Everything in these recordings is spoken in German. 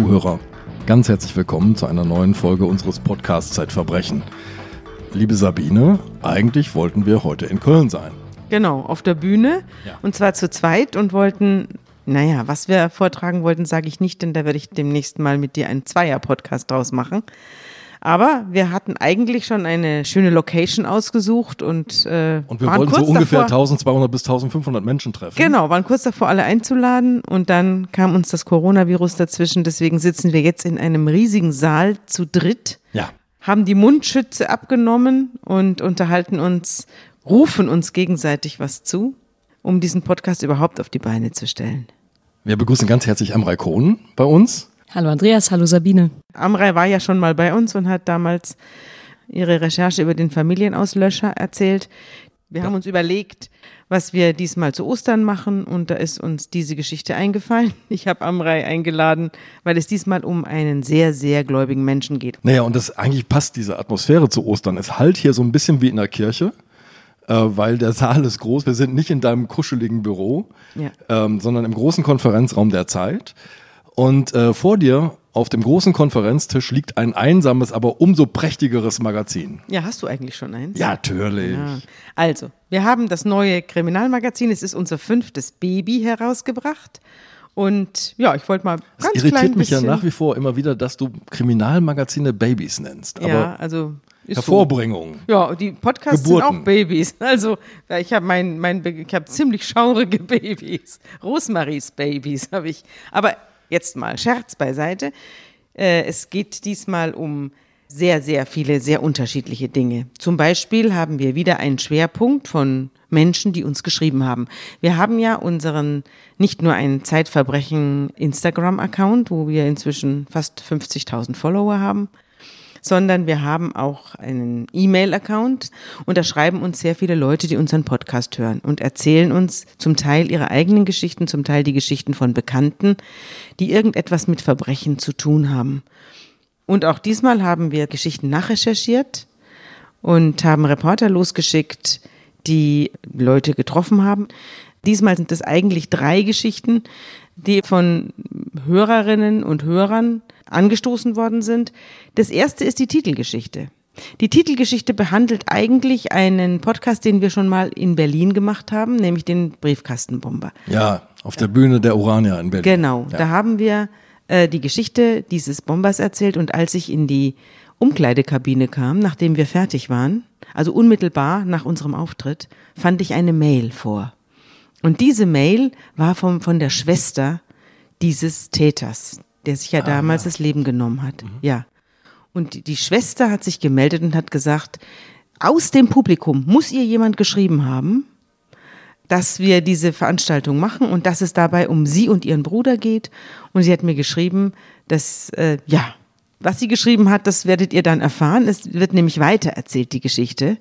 Zuhörer, ganz herzlich willkommen zu einer neuen Folge unseres Podcasts Zeitverbrechen. Liebe Sabine, eigentlich wollten wir heute in Köln sein. Genau, auf der Bühne Ja. und zwar zu zweit und wollten, naja, was wir vortragen wollten, sage ich nicht, denn da werde ich demnächst mal mit dir einen Zweier-Podcast draus machen. Aber wir hatten eigentlich schon eine schöne Location ausgesucht und, äh, Und wir waren wollten so ungefähr davor, 1200 bis 1500 Menschen treffen. Genau, waren kurz davor, alle einzuladen und dann kam uns das Coronavirus dazwischen. Deswegen sitzen wir jetzt in einem riesigen Saal zu dritt, Ja. haben die Mundschütze abgenommen und unterhalten uns, rufen uns gegenseitig was zu, um diesen Podcast überhaupt auf die Beine zu stellen. Wir begrüßen ganz herzlich Amrei Kohn bei uns. Hallo Andreas, hallo Sabine. Amrei war ja schon mal bei uns und hat damals ihre Recherche über den Familienauslöscher erzählt. Wir haben uns überlegt, was wir diesmal zu Ostern machen und da ist uns diese Geschichte eingefallen. Ich habe Amrei eingeladen, weil es diesmal um einen sehr, sehr gläubigen Menschen geht. Naja, und das eigentlich passt diese Atmosphäre zu Ostern. Es halt hier so ein bisschen wie in der Kirche, äh, weil der Saal ist groß. Wir sind nicht in deinem kuscheligen Büro, Ja. ähm, sondern im großen Konferenzraum der Zeit. Und äh, vor dir auf dem großen Konferenztisch liegt ein einsames, aber umso prächtigeres Magazin. Ja, hast du eigentlich schon eins? Ja, natürlich. Ja. Also, wir haben das neue Kriminalmagazin, es ist unser fünftes Baby herausgebracht. Und ja, ich wollte mal ganz irritiert klein mich ja nach wie vor immer wieder, dass du Kriminalmagazine Babys nennst. Aber Ja, also ist so. Hervorbringung. Ja, die Podcasts Geburten. sind auch Babys. Also ich habe mein, mein, ich habe ziemlich schaurige Babys. Rosemaries Babys habe ich. Aber jetzt mal Scherz beiseite. Äh, es geht diesmal um sehr, sehr viele, sehr unterschiedliche Dinge. Zum Beispiel haben wir wieder einen Schwerpunkt von Menschen, die uns geschrieben haben. Wir haben ja unseren, nicht nur einen Zeitverbrechen Instagram-Account, wo wir inzwischen fast 50.000 Follower haben, sondern wir haben auch einen E-Mail-Account und da schreiben uns sehr viele Leute, die unseren Podcast hören und erzählen uns zum Teil ihre eigenen Geschichten, zum Teil die Geschichten von Bekannten, die irgendetwas mit Verbrechen zu tun haben. Und auch diesmal haben wir Geschichten nachrecherchiert und haben Reporter losgeschickt, die Leute getroffen haben. Diesmal sind es eigentlich drei Geschichten, die von Hörerinnen und Hörern angestoßen worden sind. Das erste ist die Titelgeschichte. Die Titelgeschichte behandelt eigentlich einen Podcast, den wir schon mal in Berlin gemacht haben, nämlich den Briefkastenbomber. Ja, auf der Bühne der Urania in Berlin. Genau, Ja. da haben wir äh, die Geschichte dieses Bombers erzählt und als ich in die Umkleidekabine kam, nachdem wir fertig waren, also unmittelbar nach unserem Auftritt, fand ich eine Mail vor. Und diese Mail war vom, von der Schwester dieses Täters, der sich ja damals das Leben genommen hat. Ja. Und die, die Schwester hat sich gemeldet und hat gesagt, aus dem Publikum muss ihr jemand geschrieben haben, dass wir diese Veranstaltung machen und dass es dabei um sie und ihren Bruder geht. Und sie hat mir geschrieben, dass, äh, ja, was sie geschrieben hat, das werdet ihr dann erfahren. Es wird nämlich weiter erzählt, die Geschichte,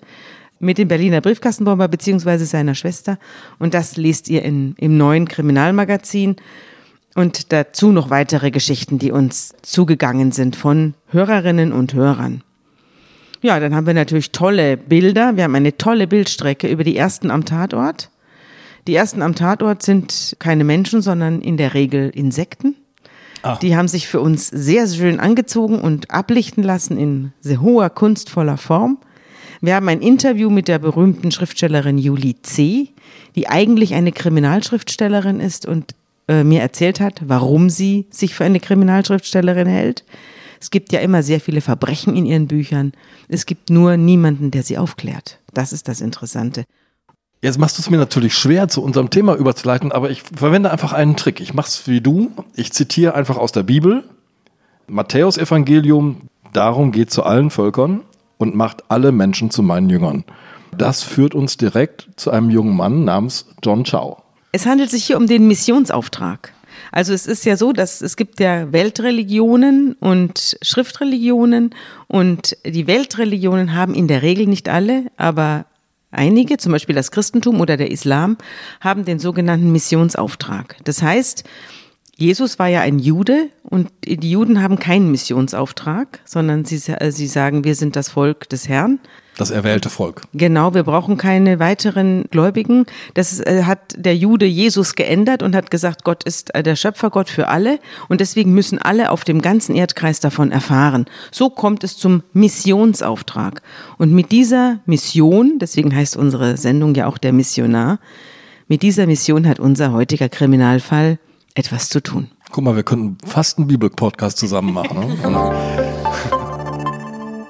mit dem Berliner Briefkastenbomber beziehungsweise seiner Schwester. Und das lest ihr in, im neuen Kriminalmagazin. Und dazu noch weitere Geschichten, die uns zugegangen sind von Hörerinnen und Hörern. Ja, dann haben wir natürlich tolle Bilder. Wir haben eine tolle Bildstrecke über die ersten am Tatort. Die ersten am Tatort sind keine Menschen, sondern in der Regel Insekten. Ah. Die haben sich für uns sehr schön angezogen und ablichten lassen in sehr hoher, kunstvoller Form. Wir haben ein Interview mit der berühmten Schriftstellerin Julie C., die eigentlich eine Kriminalschriftstellerin ist und äh, mir erzählt hat, warum sie sich für eine Kriminalschriftstellerin hält. Es gibt ja immer sehr viele Verbrechen in ihren Büchern. Es gibt nur niemanden, der sie aufklärt. Das ist das Interessante. Jetzt machst du es mir natürlich schwer, zu unserem Thema überzuleiten, aber ich verwende einfach einen Trick. Ich mache es wie du. Ich zitiere einfach aus der Bibel. Matthäus Evangelium, darum geht zu allen Völkern und macht alle Menschen zu meinen Jüngern. Das führt uns direkt zu einem jungen Mann namens John Chow. Es handelt sich hier um den Missionsauftrag. Also es ist ja so, dass es gibt ja Weltreligionen und Schriftreligionen und die Weltreligionen haben in der Regel nicht alle, aber einige, zum Beispiel das Christentum oder der Islam, haben den sogenannten Missionsauftrag. Das heißt, Jesus war ja ein Jude und die Juden haben keinen Missionsauftrag, sondern sie, sie sagen, wir sind das Volk des Herrn. Das erwählte Volk. Genau, wir brauchen keine weiteren Gläubigen. Das äh, hat der Jude Jesus geändert und hat gesagt, Gott ist äh, der Schöpfergott für alle und deswegen müssen alle auf dem ganzen Erdkreis davon erfahren. So kommt es zum Missionsauftrag. Und mit dieser Mission, deswegen heißt unsere Sendung ja auch der Missionar, mit dieser Mission hat unser heutiger Kriminalfall etwas zu tun. Guck mal, wir könnten fast einen Bibel-Podcast zusammen machen.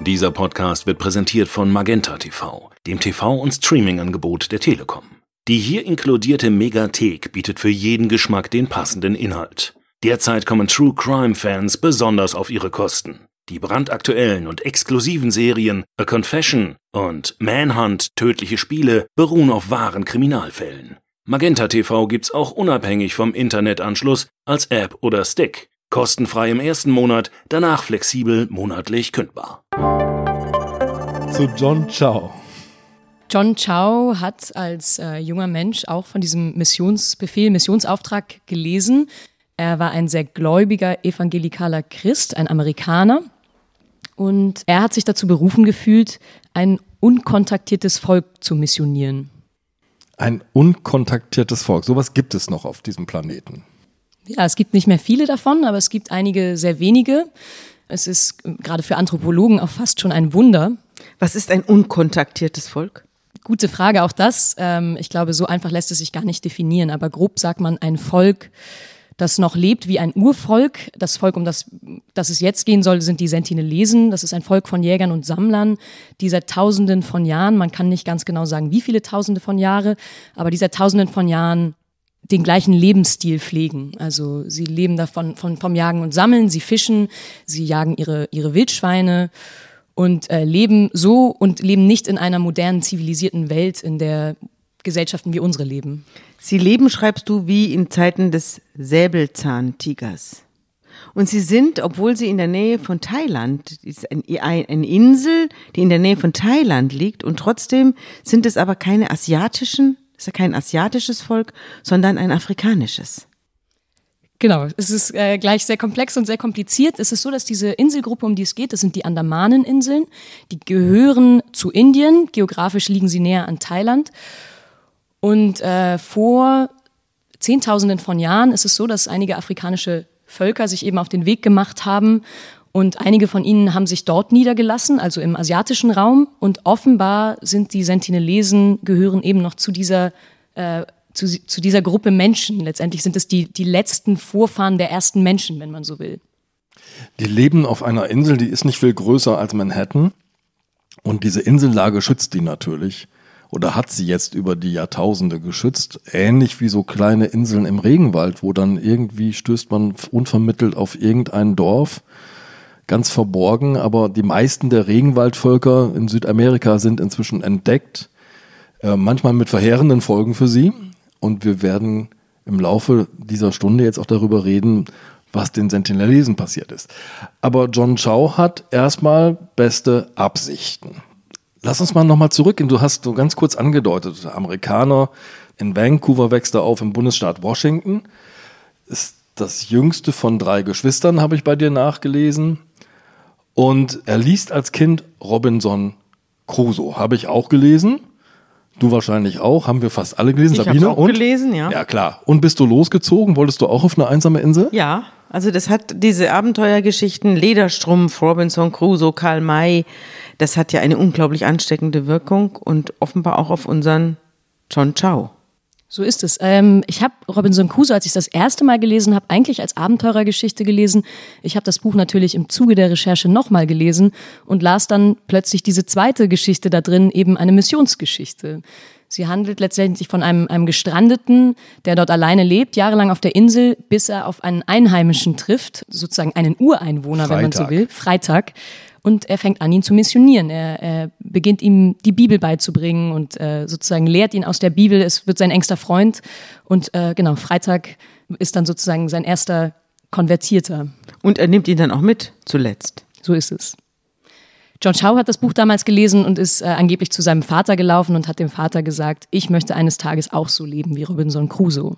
Dieser Podcast wird präsentiert von Magenta TV, dem TV- und Streaming-Angebot der Telekom. Die hier inkludierte Megathek bietet für jeden Geschmack den passenden Inhalt. Derzeit kommen True Crime-Fans besonders auf ihre Kosten. Die brandaktuellen und exklusiven Serien A Confession und Manhunt Tödliche Spiele beruhen auf wahren Kriminalfällen. Magenta TV gibt's auch unabhängig vom Internetanschluss als App oder Stick. Kostenfrei im ersten Monat, danach flexibel monatlich kündbar. Zu John Chow. John Chow hat als äh, junger Mensch auch von diesem Missionsbefehl, Missionsauftrag gelesen. Er war ein sehr gläubiger evangelikaler Christ, ein Amerikaner. Und er hat sich dazu berufen gefühlt, ein unkontaktiertes Volk zu missionieren. Ein unkontaktiertes Volk. Sowas gibt es noch auf diesem Planeten. Ja, es gibt nicht mehr viele davon, aber es gibt einige sehr wenige. Es ist gerade für Anthropologen auch fast schon ein Wunder. Was ist ein unkontaktiertes Volk? Gute Frage, auch das. Ähm, ich glaube, so einfach lässt es sich gar nicht definieren, aber grob sagt man ein Volk, das noch lebt wie ein Urvolk. Das Volk, um das, das es jetzt gehen soll, sind die Sentinelesen. Das ist ein Volk von Jägern und Sammlern, die seit Tausenden von Jahren, man kann nicht ganz genau sagen, wie viele Tausende von Jahre, aber die seit Tausenden von Jahren den gleichen Lebensstil pflegen. Also sie leben davon von, vom Jagen und Sammeln, sie fischen, sie jagen ihre, ihre Wildschweine und äh, leben so und leben nicht in einer modernen, zivilisierten Welt, in der Gesellschaften wie unsere leben. Sie leben, schreibst du, wie in Zeiten des Säbelzahntigers. Und sie sind, obwohl sie in der Nähe von Thailand, ist eine Insel, die in der Nähe von Thailand liegt, und trotzdem sind es aber keine asiatischen ist ja kein asiatisches Volk, sondern ein afrikanisches. Genau, es ist äh, gleich sehr komplex und sehr kompliziert. Es ist so, dass diese Inselgruppe, um die es geht, das sind die Andamaneninseln. Die gehören zu Indien. Geografisch liegen sie näher an Thailand. Und äh, vor Zehntausenden von Jahren ist es so, dass einige afrikanische Völker sich eben auf den Weg gemacht haben und einige von ihnen haben sich dort niedergelassen, also im asiatischen Raum. Und offenbar sind die Sentinelesen, gehören eben noch zu dieser, äh, zu, zu dieser Gruppe Menschen. Letztendlich sind es die, die letzten Vorfahren der ersten Menschen, wenn man so will. Die leben auf einer Insel, die ist nicht viel größer als Manhattan. Und diese Insellage schützt die natürlich. Oder hat sie jetzt über die Jahrtausende geschützt. Ähnlich wie so kleine Inseln im Regenwald, wo dann irgendwie stößt man unvermittelt auf irgendein Dorf ganz verborgen, aber die meisten der Regenwaldvölker in Südamerika sind inzwischen entdeckt, äh, manchmal mit verheerenden Folgen für sie. Und wir werden im Laufe dieser Stunde jetzt auch darüber reden, was den Sentinelesen passiert ist. Aber John Chow hat erstmal beste Absichten. Lass uns mal nochmal zurückgehen. Du hast so ganz kurz angedeutet, Amerikaner in Vancouver wächst er auf im Bundesstaat Washington. Ist das jüngste von drei Geschwistern, habe ich bei dir nachgelesen. Und er liest als Kind Robinson Crusoe. Habe ich auch gelesen. Du wahrscheinlich auch. Haben wir fast alle gelesen. Ich Sabine auch und? gelesen, ja. Ja, klar. Und bist du losgezogen? Wolltest du auch auf eine einsame Insel? Ja. Also das hat diese Abenteuergeschichten, Lederstrumpf, Robinson Crusoe, Karl May, das hat ja eine unglaublich ansteckende Wirkung und offenbar auch auf unseren John Chow. So ist es. Ähm, ich habe Robinson Crusoe, als ich das erste Mal gelesen habe, eigentlich als Abenteurergeschichte gelesen. Ich habe das Buch natürlich im Zuge der Recherche nochmal gelesen und las dann plötzlich diese zweite Geschichte da drin, eben eine Missionsgeschichte. Sie handelt letztendlich von einem, einem Gestrandeten, der dort alleine lebt, jahrelang auf der Insel, bis er auf einen Einheimischen trifft, sozusagen einen Ureinwohner, wenn man so will, Freitag und er fängt an, ihn zu missionieren. Er, er beginnt ihm die Bibel beizubringen und äh, sozusagen lehrt ihn aus der Bibel. Es wird sein engster Freund und äh, genau, Freitag ist dann sozusagen sein erster Konvertierter. Und er nimmt ihn dann auch mit, zuletzt. So ist es. John Shaw hat das Buch damals gelesen und ist äh, angeblich zu seinem Vater gelaufen und hat dem Vater gesagt, ich möchte eines Tages auch so leben wie Robinson Crusoe.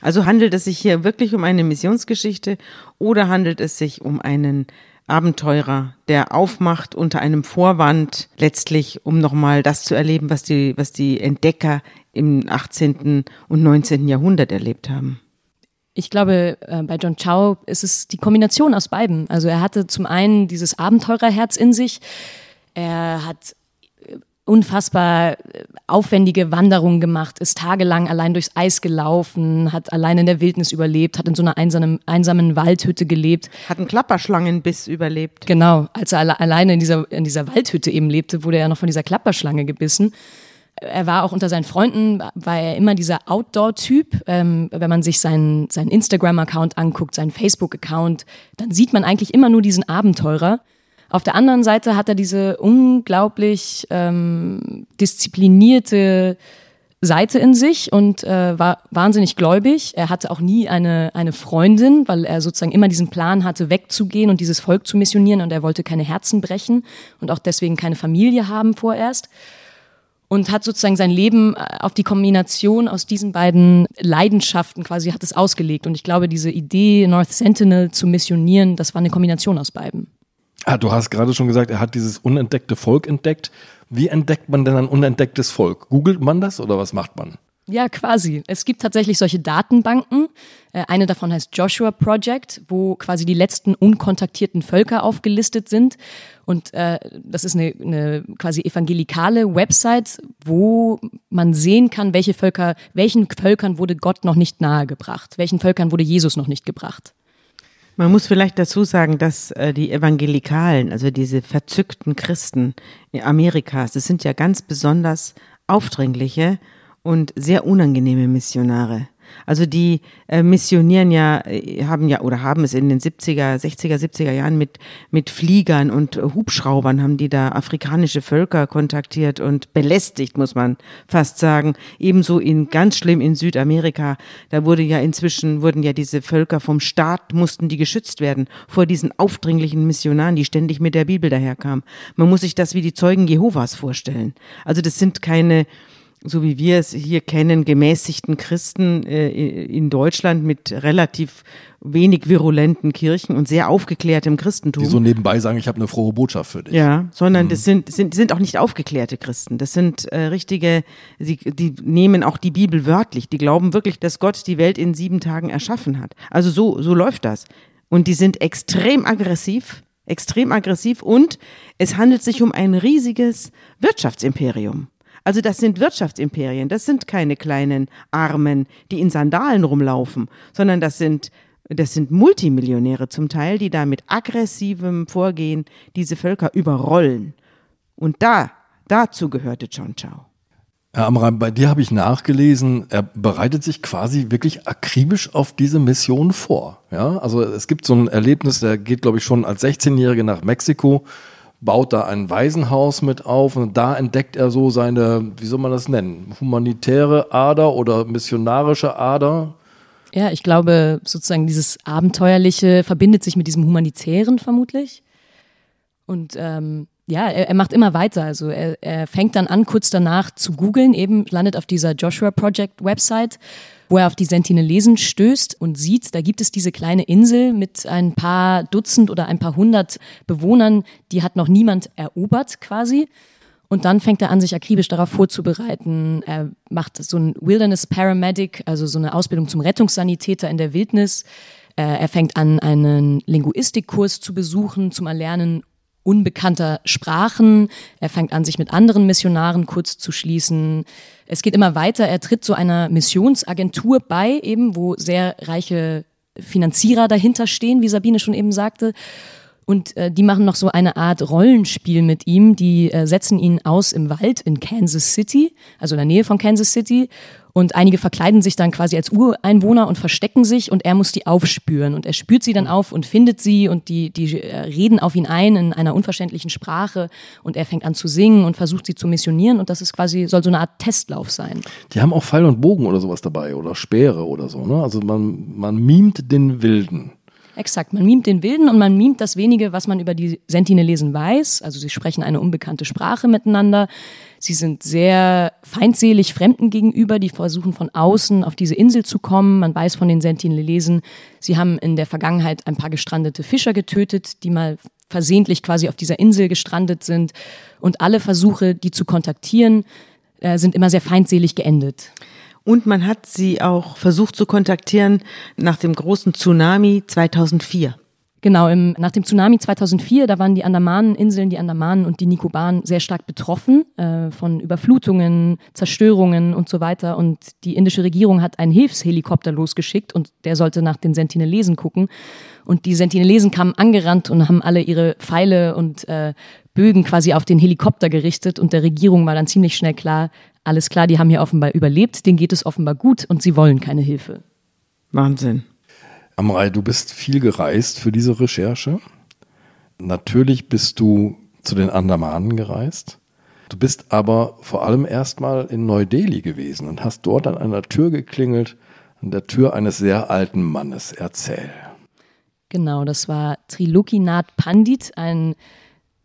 Also handelt es sich hier wirklich um eine Missionsgeschichte oder handelt es sich um einen Abenteurer, der aufmacht unter einem Vorwand, letztlich, um nochmal das zu erleben, was die, was die Entdecker im 18. und 19. Jahrhundert erlebt haben. Ich glaube, äh, bei John Chow ist es die Kombination aus beiden. Also er hatte zum einen dieses Abenteurerherz in sich. Er hat unfassbar äh, aufwendige Wanderungen gemacht, ist tagelang allein durchs Eis gelaufen, hat allein in der Wildnis überlebt, hat in so einer einsamen, einsamen Waldhütte gelebt. Hat einen Klapperschlangenbiss überlebt. Genau, als er alle, alleine in dieser, in dieser Waldhütte eben lebte, wurde er noch von dieser Klapperschlange gebissen. Er war auch unter seinen Freunden, war er immer dieser Outdoor-Typ. Ähm, wenn man sich seinen, seinen Instagram-Account anguckt, seinen Facebook-Account, dann sieht man eigentlich immer nur diesen Abenteurer. Auf der anderen Seite hat er diese unglaublich ähm, disziplinierte Seite in sich und äh, war wahnsinnig gläubig. Er hatte auch nie eine, eine Freundin, weil er sozusagen immer diesen Plan hatte, wegzugehen und dieses Volk zu missionieren und er wollte keine Herzen brechen und auch deswegen keine Familie haben vorerst. Und hat sozusagen sein Leben äh, auf die Kombination aus diesen beiden Leidenschaften quasi hat es ausgelegt. Und ich glaube, diese Idee, North Sentinel zu missionieren, das war eine Kombination aus beiden. Ah, du hast gerade schon gesagt, er hat dieses unentdeckte Volk entdeckt. Wie entdeckt man denn ein unentdecktes Volk? Googelt man das oder was macht man? Ja, quasi. Es gibt tatsächlich solche Datenbanken. Äh, eine davon heißt Joshua Project, wo quasi die letzten unkontaktierten Völker aufgelistet sind. Und äh, das ist eine, eine quasi evangelikale Website, wo man sehen kann, welche Völker, welchen Völkern wurde Gott noch nicht nahegebracht, welchen Völkern wurde Jesus noch nicht gebracht. Man muss vielleicht dazu sagen, dass äh, die Evangelikalen, also diese verzückten Christen Amerikas, das sind ja ganz besonders aufdringliche und sehr unangenehme Missionare. Also die äh, missionieren ja, äh, haben ja oder haben es in den 70er, 60er, 70er Jahren mit, mit Fliegern und Hubschraubern haben die da afrikanische Völker kontaktiert und belästigt, muss man fast sagen. Ebenso in ganz schlimm in Südamerika. Da wurde ja inzwischen, wurden ja diese Völker vom Staat, mussten die geschützt werden vor diesen aufdringlichen Missionaren, die ständig mit der Bibel daherkamen. Man muss sich das wie die Zeugen Jehovas vorstellen. Also das sind keine, so wie wir es hier kennen, gemäßigten Christen äh, in Deutschland mit relativ wenig virulenten Kirchen und sehr aufgeklärtem Christentum. Die so nebenbei sagen, ich habe eine frohe Botschaft für dich. Ja, sondern mhm. das sind, sind, sind auch nicht aufgeklärte Christen. Das sind äh, richtige, sie, die nehmen auch die Bibel wörtlich. Die glauben wirklich, dass Gott die Welt in sieben Tagen erschaffen hat. Also so, so läuft das. Und die sind extrem aggressiv, extrem aggressiv und es handelt sich um ein riesiges Wirtschaftsimperium. Also das sind Wirtschaftsimperien, das sind keine kleinen Armen, die in Sandalen rumlaufen, sondern das sind das sind Multimillionäre zum Teil, die da mit aggressivem Vorgehen diese Völker überrollen. Und da, dazu gehörte John Chow. Herr Amram, bei dir habe ich nachgelesen, er bereitet sich quasi wirklich akribisch auf diese Mission vor. Ja, also es gibt so ein Erlebnis, der geht, glaube ich, schon als 16-Jährige nach Mexiko baut da ein Waisenhaus mit auf und da entdeckt er so seine, wie soll man das nennen, humanitäre Ader oder missionarische Ader. Ja, ich glaube, sozusagen dieses Abenteuerliche verbindet sich mit diesem Humanitären vermutlich. Und ähm, ja, er, er, macht immer weiter. Also er, er fängt dann an, kurz danach zu googeln, eben landet auf dieser Joshua Project Website wo er auf die Sentinelesen stößt und sieht, da gibt es diese kleine Insel mit ein paar Dutzend oder ein paar hundert Bewohnern, die hat noch niemand erobert quasi. Und dann fängt er an, sich akribisch darauf vorzubereiten. Er macht so ein Wilderness Paramedic, also so eine Ausbildung zum Rettungssanitäter in der Wildnis. Äh, er fängt an, einen Linguistikkurs zu besuchen, zum Erlernen unbekannter Sprachen. Er fängt an, sich mit anderen Missionaren kurz zu schließen. Es geht immer weiter. Er tritt so einer Missionsagentur bei, eben, wo sehr reiche Finanzierer dahinter stehen, wie Sabine schon eben sagte. Und äh, die machen noch so eine Art Rollenspiel mit ihm. Die äh, setzen ihn aus im Wald in Kansas City, also in der Nähe von Kansas City. Und einige verkleiden sich dann quasi als Ureinwohner und verstecken sich und er muss die aufspüren. Und er spürt sie dann auf und findet sie und die, die äh, reden auf ihn ein in einer unverständlichen Sprache und er fängt an zu singen und versucht sie zu missionieren und das ist quasi, soll so eine Art Testlauf sein. Die haben auch Pfeil und Bogen oder sowas dabei oder Speere oder so, ne? Also man, man mimt den Wilden. Exakt, man mimt den Wilden und man mimt das wenige, was man über die Sentinelesen weiß. Also sie sprechen eine unbekannte Sprache miteinander. Sie sind sehr feindselig Fremden gegenüber, die versuchen von außen auf diese Insel zu kommen. Man weiß von den Sentinelesen, sie haben in der Vergangenheit ein paar gestrandete Fischer getötet, die mal versehentlich quasi auf dieser Insel gestrandet sind. Und alle Versuche, die zu kontaktieren, äh, sind immer sehr feindselig geendet. Und man hat sie auch versucht zu kontaktieren nach dem großen Tsunami 2004. Genau, im, nach dem Tsunami 2004, da waren die Andamaneninseln, die Andamanen und die Nikobaren sehr stark betroffen äh, von Überflutungen, Zerstörungen und so weiter. Und die indische Regierung hat einen Hilfshelikopter losgeschickt und der sollte nach den Sentinelesen gucken. Und die Sentinelesen kamen angerannt und haben alle ihre Pfeile und äh, Bögen quasi auf den Helikopter gerichtet. Und der Regierung war dann ziemlich schnell klar, alles klar, die haben hier offenbar überlebt, denen geht es offenbar gut und sie wollen keine Hilfe. Wahnsinn. Amrei, du bist viel gereist für diese Recherche. Natürlich bist du zu den Andamanen gereist. Du bist aber vor allem erstmal in Neu-Delhi gewesen und hast dort an einer Tür geklingelt, an der Tür eines sehr alten Mannes. Erzähl. Genau, das war Trilokinath Pandit, ein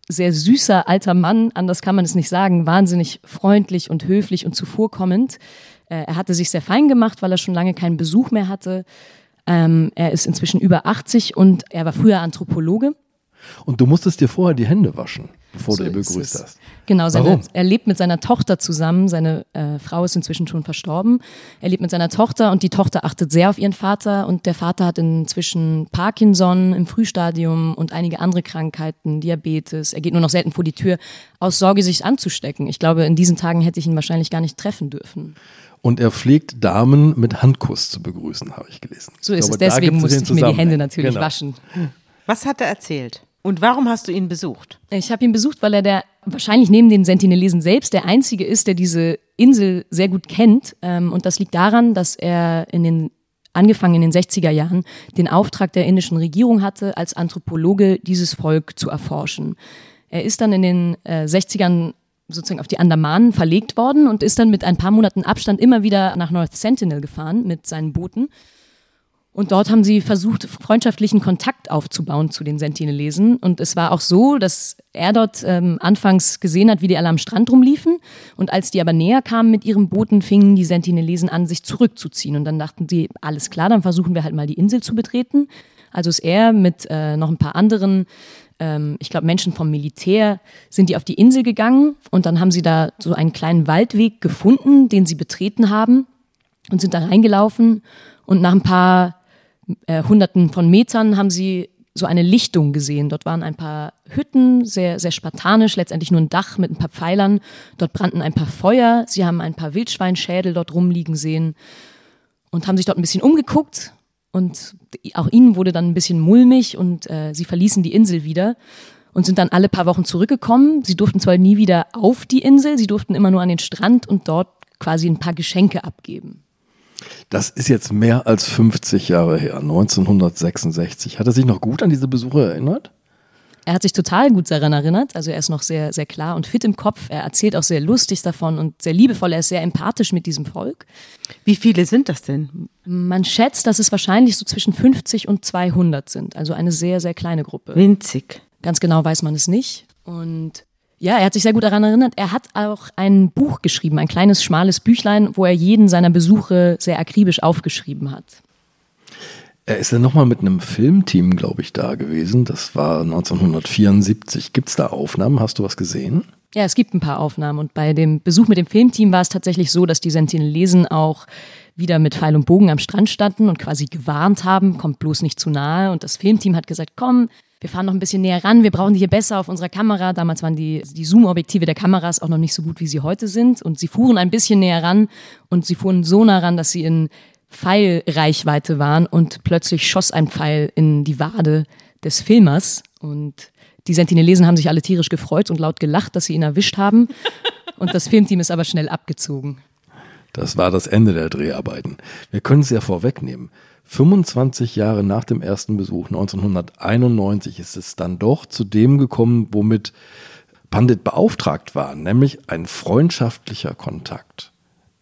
sehr süßer alter Mann, anders kann man es nicht sagen, wahnsinnig freundlich und höflich und zuvorkommend. Äh, er hatte sich sehr fein gemacht, weil er schon lange keinen Besuch mehr hatte. Ähm, er ist inzwischen über 80 und er war früher Anthropologe. Und du musstest dir vorher die Hände waschen, bevor so du ihn begrüßt hast. Genau, seine, er lebt mit seiner Tochter zusammen. Seine äh, Frau ist inzwischen schon verstorben. Er lebt mit seiner Tochter und die Tochter achtet sehr auf ihren Vater. Und der Vater hat inzwischen Parkinson im Frühstadium und einige andere Krankheiten, Diabetes. Er geht nur noch selten vor die Tür, aus Sorge, sich anzustecken. Ich glaube, in diesen Tagen hätte ich ihn wahrscheinlich gar nicht treffen dürfen. Und er pflegt Damen mit Handkuss zu begrüßen, habe ich gelesen. So ist glaube, es. Deswegen musste ich mir die Hände natürlich genau. waschen. Was hat er erzählt? Und warum hast du ihn besucht? Ich habe ihn besucht, weil er der wahrscheinlich neben den Sentinelesen selbst der einzige ist, der diese Insel sehr gut kennt. Ähm, und das liegt daran, dass er in den angefangen in den 60er Jahren den Auftrag der indischen Regierung hatte, als Anthropologe dieses Volk zu erforschen. Er ist dann in den äh, 60ern sozusagen auf die Andamanen verlegt worden und ist dann mit ein paar Monaten Abstand immer wieder nach North Sentinel gefahren mit seinen Booten. Und dort haben sie versucht, freundschaftlichen Kontakt aufzubauen zu den Sentinelesen. Und es war auch so, dass er dort ähm, anfangs gesehen hat, wie die alle am Strand rumliefen. Und als die aber näher kamen mit ihren Booten, fingen die Sentinelesen an, sich zurückzuziehen. Und dann dachten sie, alles klar, dann versuchen wir halt mal die Insel zu betreten. Also ist er mit äh, noch ein paar anderen ähm, ich glaube, Menschen vom Militär sind die auf die Insel gegangen und dann haben sie da so einen kleinen Waldweg gefunden, den sie betreten haben und sind da reingelaufen und nach ein paar äh, Hunderten von Metern haben sie so eine Lichtung gesehen. Dort waren ein paar Hütten, sehr, sehr spartanisch, letztendlich nur ein Dach mit ein paar Pfeilern. Dort brannten ein paar Feuer. Sie haben ein paar Wildschweinschädel dort rumliegen sehen und haben sich dort ein bisschen umgeguckt und auch ihnen wurde dann ein bisschen mulmig und äh, sie verließen die Insel wieder und sind dann alle paar Wochen zurückgekommen. Sie durften zwar nie wieder auf die Insel, sie durften immer nur an den Strand und dort quasi ein paar Geschenke abgeben. Das ist jetzt mehr als 50 Jahre her, 1966. Hat er sich noch gut an diese Besuche erinnert? Er hat sich total gut daran erinnert. Also er ist noch sehr, sehr klar und fit im Kopf. Er erzählt auch sehr lustig davon und sehr liebevoll. Er ist sehr empathisch mit diesem Volk. Wie viele sind das denn? Man schätzt, dass es wahrscheinlich so zwischen 50 und 200 sind. Also eine sehr, sehr kleine Gruppe. Winzig. Ganz genau weiß man es nicht. Und ja, er hat sich sehr gut daran erinnert. Er hat auch ein Buch geschrieben, ein kleines, schmales Büchlein, wo er jeden seiner Besuche sehr akribisch aufgeschrieben hat. Er ist ja nochmal mit einem Filmteam, glaube ich, da gewesen. Das war 1974. Gibt es da Aufnahmen? Hast du was gesehen? Ja, es gibt ein paar Aufnahmen. Und bei dem Besuch mit dem Filmteam war es tatsächlich so, dass die Sentinelesen auch wieder mit Pfeil und Bogen am Strand standen und quasi gewarnt haben, kommt bloß nicht zu nahe. Und das Filmteam hat gesagt, komm, wir fahren noch ein bisschen näher ran, wir brauchen die hier besser auf unserer Kamera. Damals waren die, die Zoom-Objektive der Kameras auch noch nicht so gut, wie sie heute sind. Und sie fuhren ein bisschen näher ran und sie fuhren so nah ran, dass sie in Pfeilreichweite waren und plötzlich schoss ein Pfeil in die Wade des Filmers und die Sentinelesen haben sich alle tierisch gefreut und laut gelacht, dass sie ihn erwischt haben. Und das Filmteam ist aber schnell abgezogen. Das war das Ende der Dreharbeiten. Wir können es ja vorwegnehmen. 25 Jahre nach dem ersten Besuch, 1991, ist es dann doch zu dem gekommen, womit Pandit beauftragt war, nämlich ein freundschaftlicher Kontakt.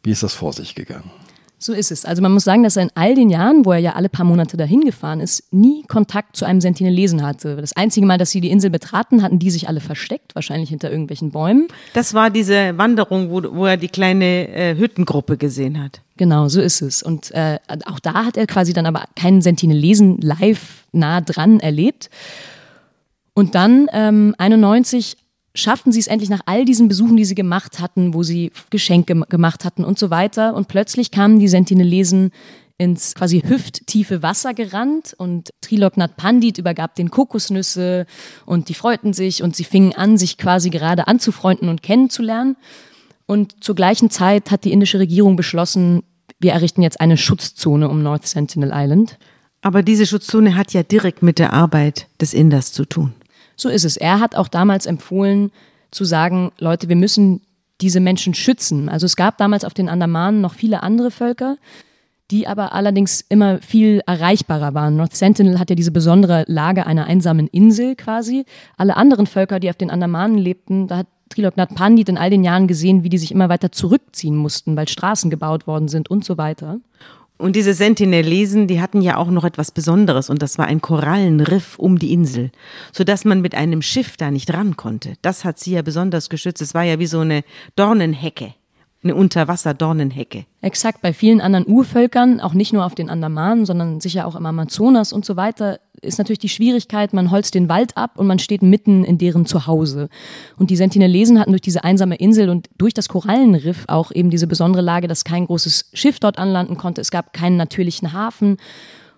Wie ist das vor sich gegangen? So ist es. Also man muss sagen, dass er in all den Jahren, wo er ja alle paar Monate dahin gefahren ist, nie Kontakt zu einem Sentinelesen hatte. Das einzige Mal, dass sie die Insel betraten, hatten die sich alle versteckt, wahrscheinlich hinter irgendwelchen Bäumen. Das war diese Wanderung, wo, wo er die kleine äh, Hüttengruppe gesehen hat. Genau, so ist es. Und äh, auch da hat er quasi dann aber keinen Sentinelesen live nah dran erlebt. Und dann ähm, 91 schafften sie es endlich nach all diesen Besuchen, die sie gemacht hatten, wo sie Geschenke gemacht hatten und so weiter. Und plötzlich kamen die Sentinelesen ins quasi hüfttiefe Wasser gerannt und Triloknath Pandit übergab den Kokosnüsse und die freuten sich und sie fingen an, sich quasi gerade anzufreunden und kennenzulernen. Und zur gleichen Zeit hat die indische Regierung beschlossen, wir errichten jetzt eine Schutzzone um North Sentinel Island. Aber diese Schutzzone hat ja direkt mit der Arbeit des Inders zu tun. So ist es. Er hat auch damals empfohlen zu sagen, Leute, wir müssen diese Menschen schützen. Also es gab damals auf den Andamanen noch viele andere Völker, die aber allerdings immer viel erreichbarer waren. North Sentinel hat ja diese besondere Lage einer einsamen Insel quasi. Alle anderen Völker, die auf den Andamanen lebten, da hat Triloknath Pandit in all den Jahren gesehen, wie die sich immer weiter zurückziehen mussten, weil Straßen gebaut worden sind und so weiter. Und diese Sentinelesen, die hatten ja auch noch etwas Besonderes und das war ein Korallenriff um die Insel, sodass man mit einem Schiff da nicht ran konnte. Das hat sie ja besonders geschützt. Es war ja wie so eine Dornenhecke eine Unterwasserdornenhecke. Exakt, bei vielen anderen Urvölkern, auch nicht nur auf den Andamanen, sondern sicher auch im Amazonas und so weiter, ist natürlich die Schwierigkeit, man holzt den Wald ab und man steht mitten in deren Zuhause. Und die Sentinelesen hatten durch diese einsame Insel und durch das Korallenriff auch eben diese besondere Lage, dass kein großes Schiff dort anlanden konnte. Es gab keinen natürlichen Hafen.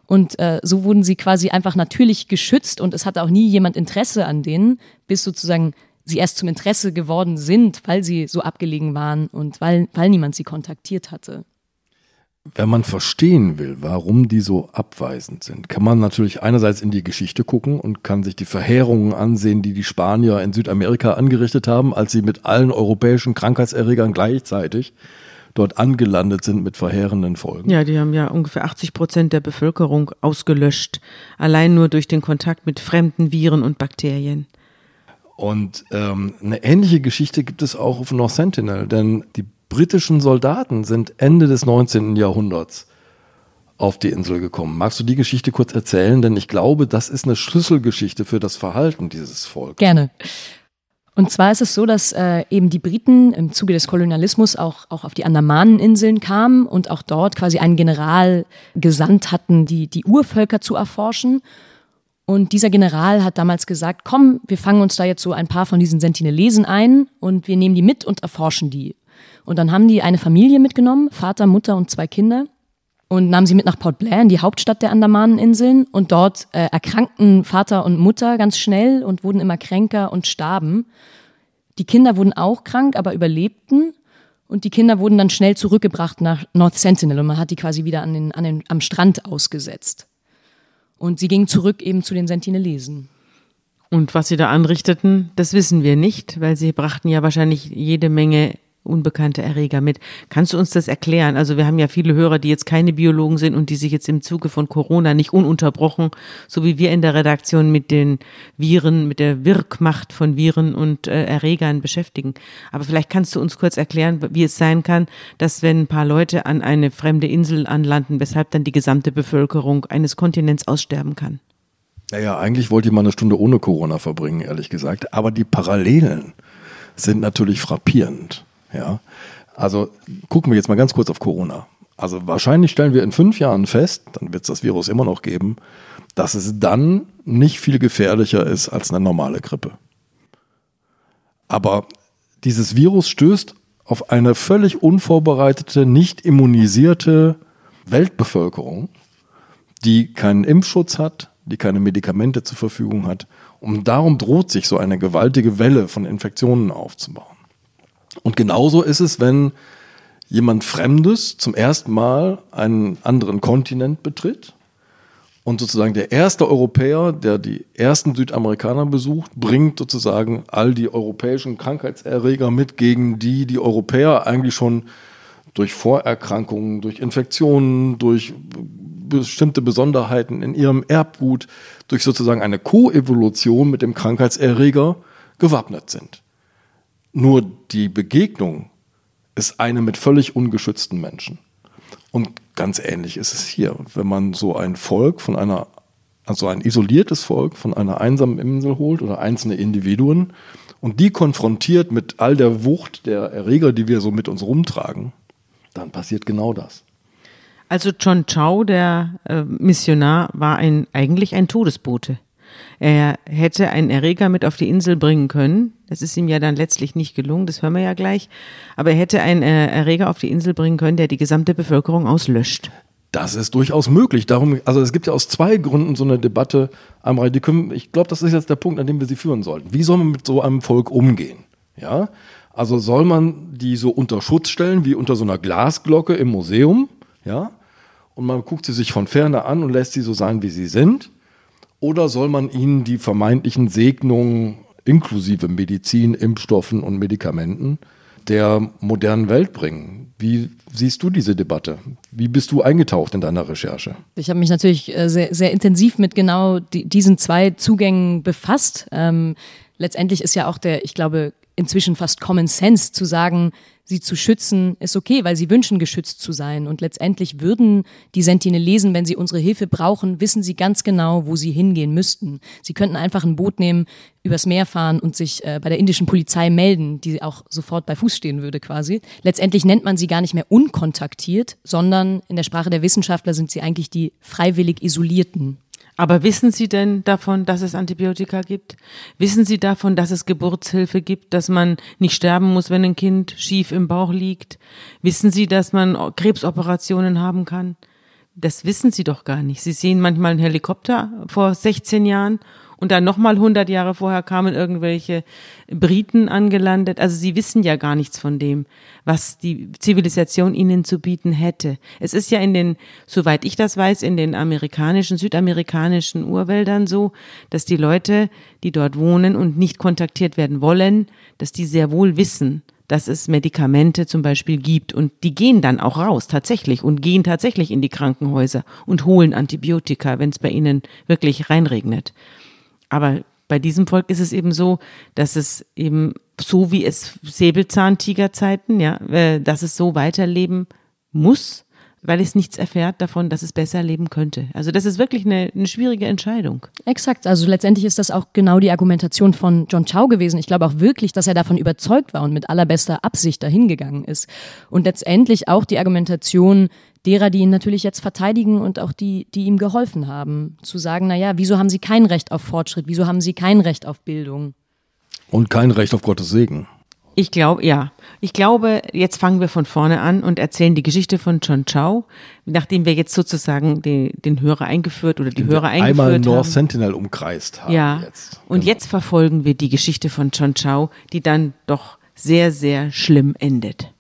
Und äh, so wurden sie quasi einfach natürlich geschützt und es hatte auch nie jemand Interesse an denen, bis sozusagen sie erst zum Interesse geworden sind, weil sie so abgelegen waren und weil, weil niemand sie kontaktiert hatte. Wenn man verstehen will, warum die so abweisend sind, kann man natürlich einerseits in die Geschichte gucken und kann sich die Verheerungen ansehen, die die Spanier in Südamerika angerichtet haben, als sie mit allen europäischen Krankheitserregern gleichzeitig dort angelandet sind mit verheerenden Folgen. Ja, die haben ja ungefähr 80 Prozent der Bevölkerung ausgelöscht, allein nur durch den Kontakt mit fremden Viren und Bakterien. Und ähm, eine ähnliche Geschichte gibt es auch auf North Sentinel, denn die britischen Soldaten sind Ende des 19. Jahrhunderts auf die Insel gekommen. Magst du die Geschichte kurz erzählen? Denn ich glaube, das ist eine Schlüsselgeschichte für das Verhalten dieses Volkes. Gerne. Und zwar ist es so, dass äh, eben die Briten im Zuge des Kolonialismus auch, auch auf die Andamaneninseln kamen und auch dort quasi einen General gesandt hatten, die, die Urvölker zu erforschen. Und dieser General hat damals gesagt, komm, wir fangen uns da jetzt so ein paar von diesen Sentinelesen ein und wir nehmen die mit und erforschen die. Und dann haben die eine Familie mitgenommen, Vater, Mutter und zwei Kinder und nahmen sie mit nach Port Blair in die Hauptstadt der Andamaneninseln und dort äh, erkrankten Vater und Mutter ganz schnell und wurden immer kränker und starben. Die Kinder wurden auch krank, aber überlebten und die Kinder wurden dann schnell zurückgebracht nach North Sentinel und man hat die quasi wieder an den, an den, am Strand ausgesetzt. Und sie gingen zurück eben zu den Sentinelesen. Und was sie da anrichteten, das wissen wir nicht, weil sie brachten ja wahrscheinlich jede Menge unbekannte Erreger mit. Kannst du uns das erklären? Also wir haben ja viele Hörer, die jetzt keine Biologen sind und die sich jetzt im Zuge von Corona nicht ununterbrochen, so wie wir in der Redaktion mit den Viren, mit der Wirkmacht von Viren und äh, Erregern beschäftigen. Aber vielleicht kannst du uns kurz erklären, wie es sein kann, dass wenn ein paar Leute an eine fremde Insel anlanden, weshalb dann die gesamte Bevölkerung eines Kontinents aussterben kann. Naja, eigentlich wollte ich mal eine Stunde ohne Corona verbringen, ehrlich gesagt. Aber die Parallelen sind natürlich frappierend. Ja, also gucken wir jetzt mal ganz kurz auf Corona. Also wahrscheinlich stellen wir in fünf Jahren fest, dann wird es das Virus immer noch geben, dass es dann nicht viel gefährlicher ist als eine normale Grippe. Aber dieses Virus stößt auf eine völlig unvorbereitete, nicht immunisierte Weltbevölkerung, die keinen Impfschutz hat, die keine Medikamente zur Verfügung hat. Und darum droht sich so eine gewaltige Welle von Infektionen aufzubauen. Und genauso ist es, wenn jemand Fremdes zum ersten Mal einen anderen Kontinent betritt und sozusagen der erste Europäer, der die ersten Südamerikaner besucht, bringt sozusagen all die europäischen Krankheitserreger mit, gegen die die Europäer eigentlich schon durch Vorerkrankungen, durch Infektionen, durch bestimmte Besonderheiten in ihrem Erbgut, durch sozusagen eine Koevolution mit dem Krankheitserreger gewappnet sind. Nur die Begegnung ist eine mit völlig ungeschützten Menschen. Und ganz ähnlich ist es hier. Wenn man so ein Volk von einer, also ein isoliertes Volk von einer einsamen Insel holt oder einzelne Individuen und die konfrontiert mit all der Wucht der Erreger, die wir so mit uns rumtragen, dann passiert genau das. Also John Chow, der äh, Missionar, war ein, eigentlich ein Todesbote. Er hätte einen Erreger mit auf die Insel bringen können. Das ist ihm ja dann letztlich nicht gelungen, das hören wir ja gleich. Aber er hätte einen äh, Erreger auf die Insel bringen können, der die gesamte Bevölkerung auslöscht. Das ist durchaus möglich. Darum, also es gibt ja aus zwei Gründen so eine Debatte. Die können, ich glaube, das ist jetzt der Punkt, an dem wir sie führen sollten. Wie soll man mit so einem Volk umgehen? Ja, also soll man die so unter Schutz stellen wie unter so einer Glasglocke im Museum? Ja, und man guckt sie sich von ferne an und lässt sie so sein, wie sie sind? Oder soll man ihnen die vermeintlichen Segnungen inklusive Medizin, Impfstoffen und Medikamenten der modernen Welt bringen? Wie siehst du diese Debatte? Wie bist du eingetaucht in deiner Recherche? Ich habe mich natürlich äh, sehr, sehr intensiv mit genau die, diesen zwei Zugängen befasst. Ähm, letztendlich ist ja auch der, ich glaube, inzwischen fast Common Sense zu sagen, sie zu schützen, ist okay, weil sie wünschen, geschützt zu sein. Und letztendlich würden die Sentinelesen, wenn sie unsere Hilfe brauchen, wissen sie ganz genau, wo sie hingehen müssten. Sie könnten einfach ein Boot nehmen, übers Meer fahren und sich äh, bei der indischen Polizei melden, die auch sofort bei Fuß stehen würde quasi. Letztendlich nennt man sie gar nicht mehr unkontaktiert, sondern in der Sprache der Wissenschaftler sind sie eigentlich die freiwillig Isolierten. Aber wissen Sie denn davon, dass es Antibiotika gibt? Wissen Sie davon, dass es Geburtshilfe gibt, dass man nicht sterben muss, wenn ein Kind schief im Bauch liegt? Wissen Sie, dass man Krebsoperationen haben kann? Das wissen Sie doch gar nicht. Sie sehen manchmal einen Helikopter vor 16 Jahren und dann nochmal 100 Jahre vorher kamen irgendwelche Briten angelandet. Also sie wissen ja gar nichts von dem, was die Zivilisation ihnen zu bieten hätte. Es ist ja in den, soweit ich das weiß, in den amerikanischen, südamerikanischen Urwäldern so, dass die Leute, die dort wohnen und nicht kontaktiert werden wollen, dass die sehr wohl wissen, dass es Medikamente zum Beispiel gibt und die gehen dann auch raus tatsächlich und gehen tatsächlich in die Krankenhäuser und holen Antibiotika, wenn es bei ihnen wirklich reinregnet. Aber bei diesem Volk ist es eben so, dass es eben so wie es Säbelzahntigerzeiten, ja, äh, dass es so weiterleben muss, weil es nichts erfährt davon, dass es besser leben könnte. Also das ist wirklich eine, eine schwierige Entscheidung. Exakt. Also letztendlich ist das auch genau die Argumentation von John Chow gewesen. Ich glaube auch wirklich, dass er davon überzeugt war und mit allerbester Absicht dahingegangen ist. Und letztendlich auch die Argumentation derer, die ihn natürlich jetzt verteidigen und auch die, die ihm geholfen haben, zu sagen, naja, wieso haben sie kein Recht auf Fortschritt, wieso haben sie kein Recht auf Bildung? Und kein Recht auf Gottes Segen. Ich glaube, ja. Ich glaube, jetzt fangen wir von vorne an und erzählen die Geschichte von John Chow, nachdem wir jetzt sozusagen den, den Hörer eingeführt oder die Hörer eingeführt einmal haben. North Sentinel umkreist haben. Ja. Jetzt. Und Genau. jetzt verfolgen wir die Geschichte von John Chow, die dann doch sehr, sehr schlimm endet.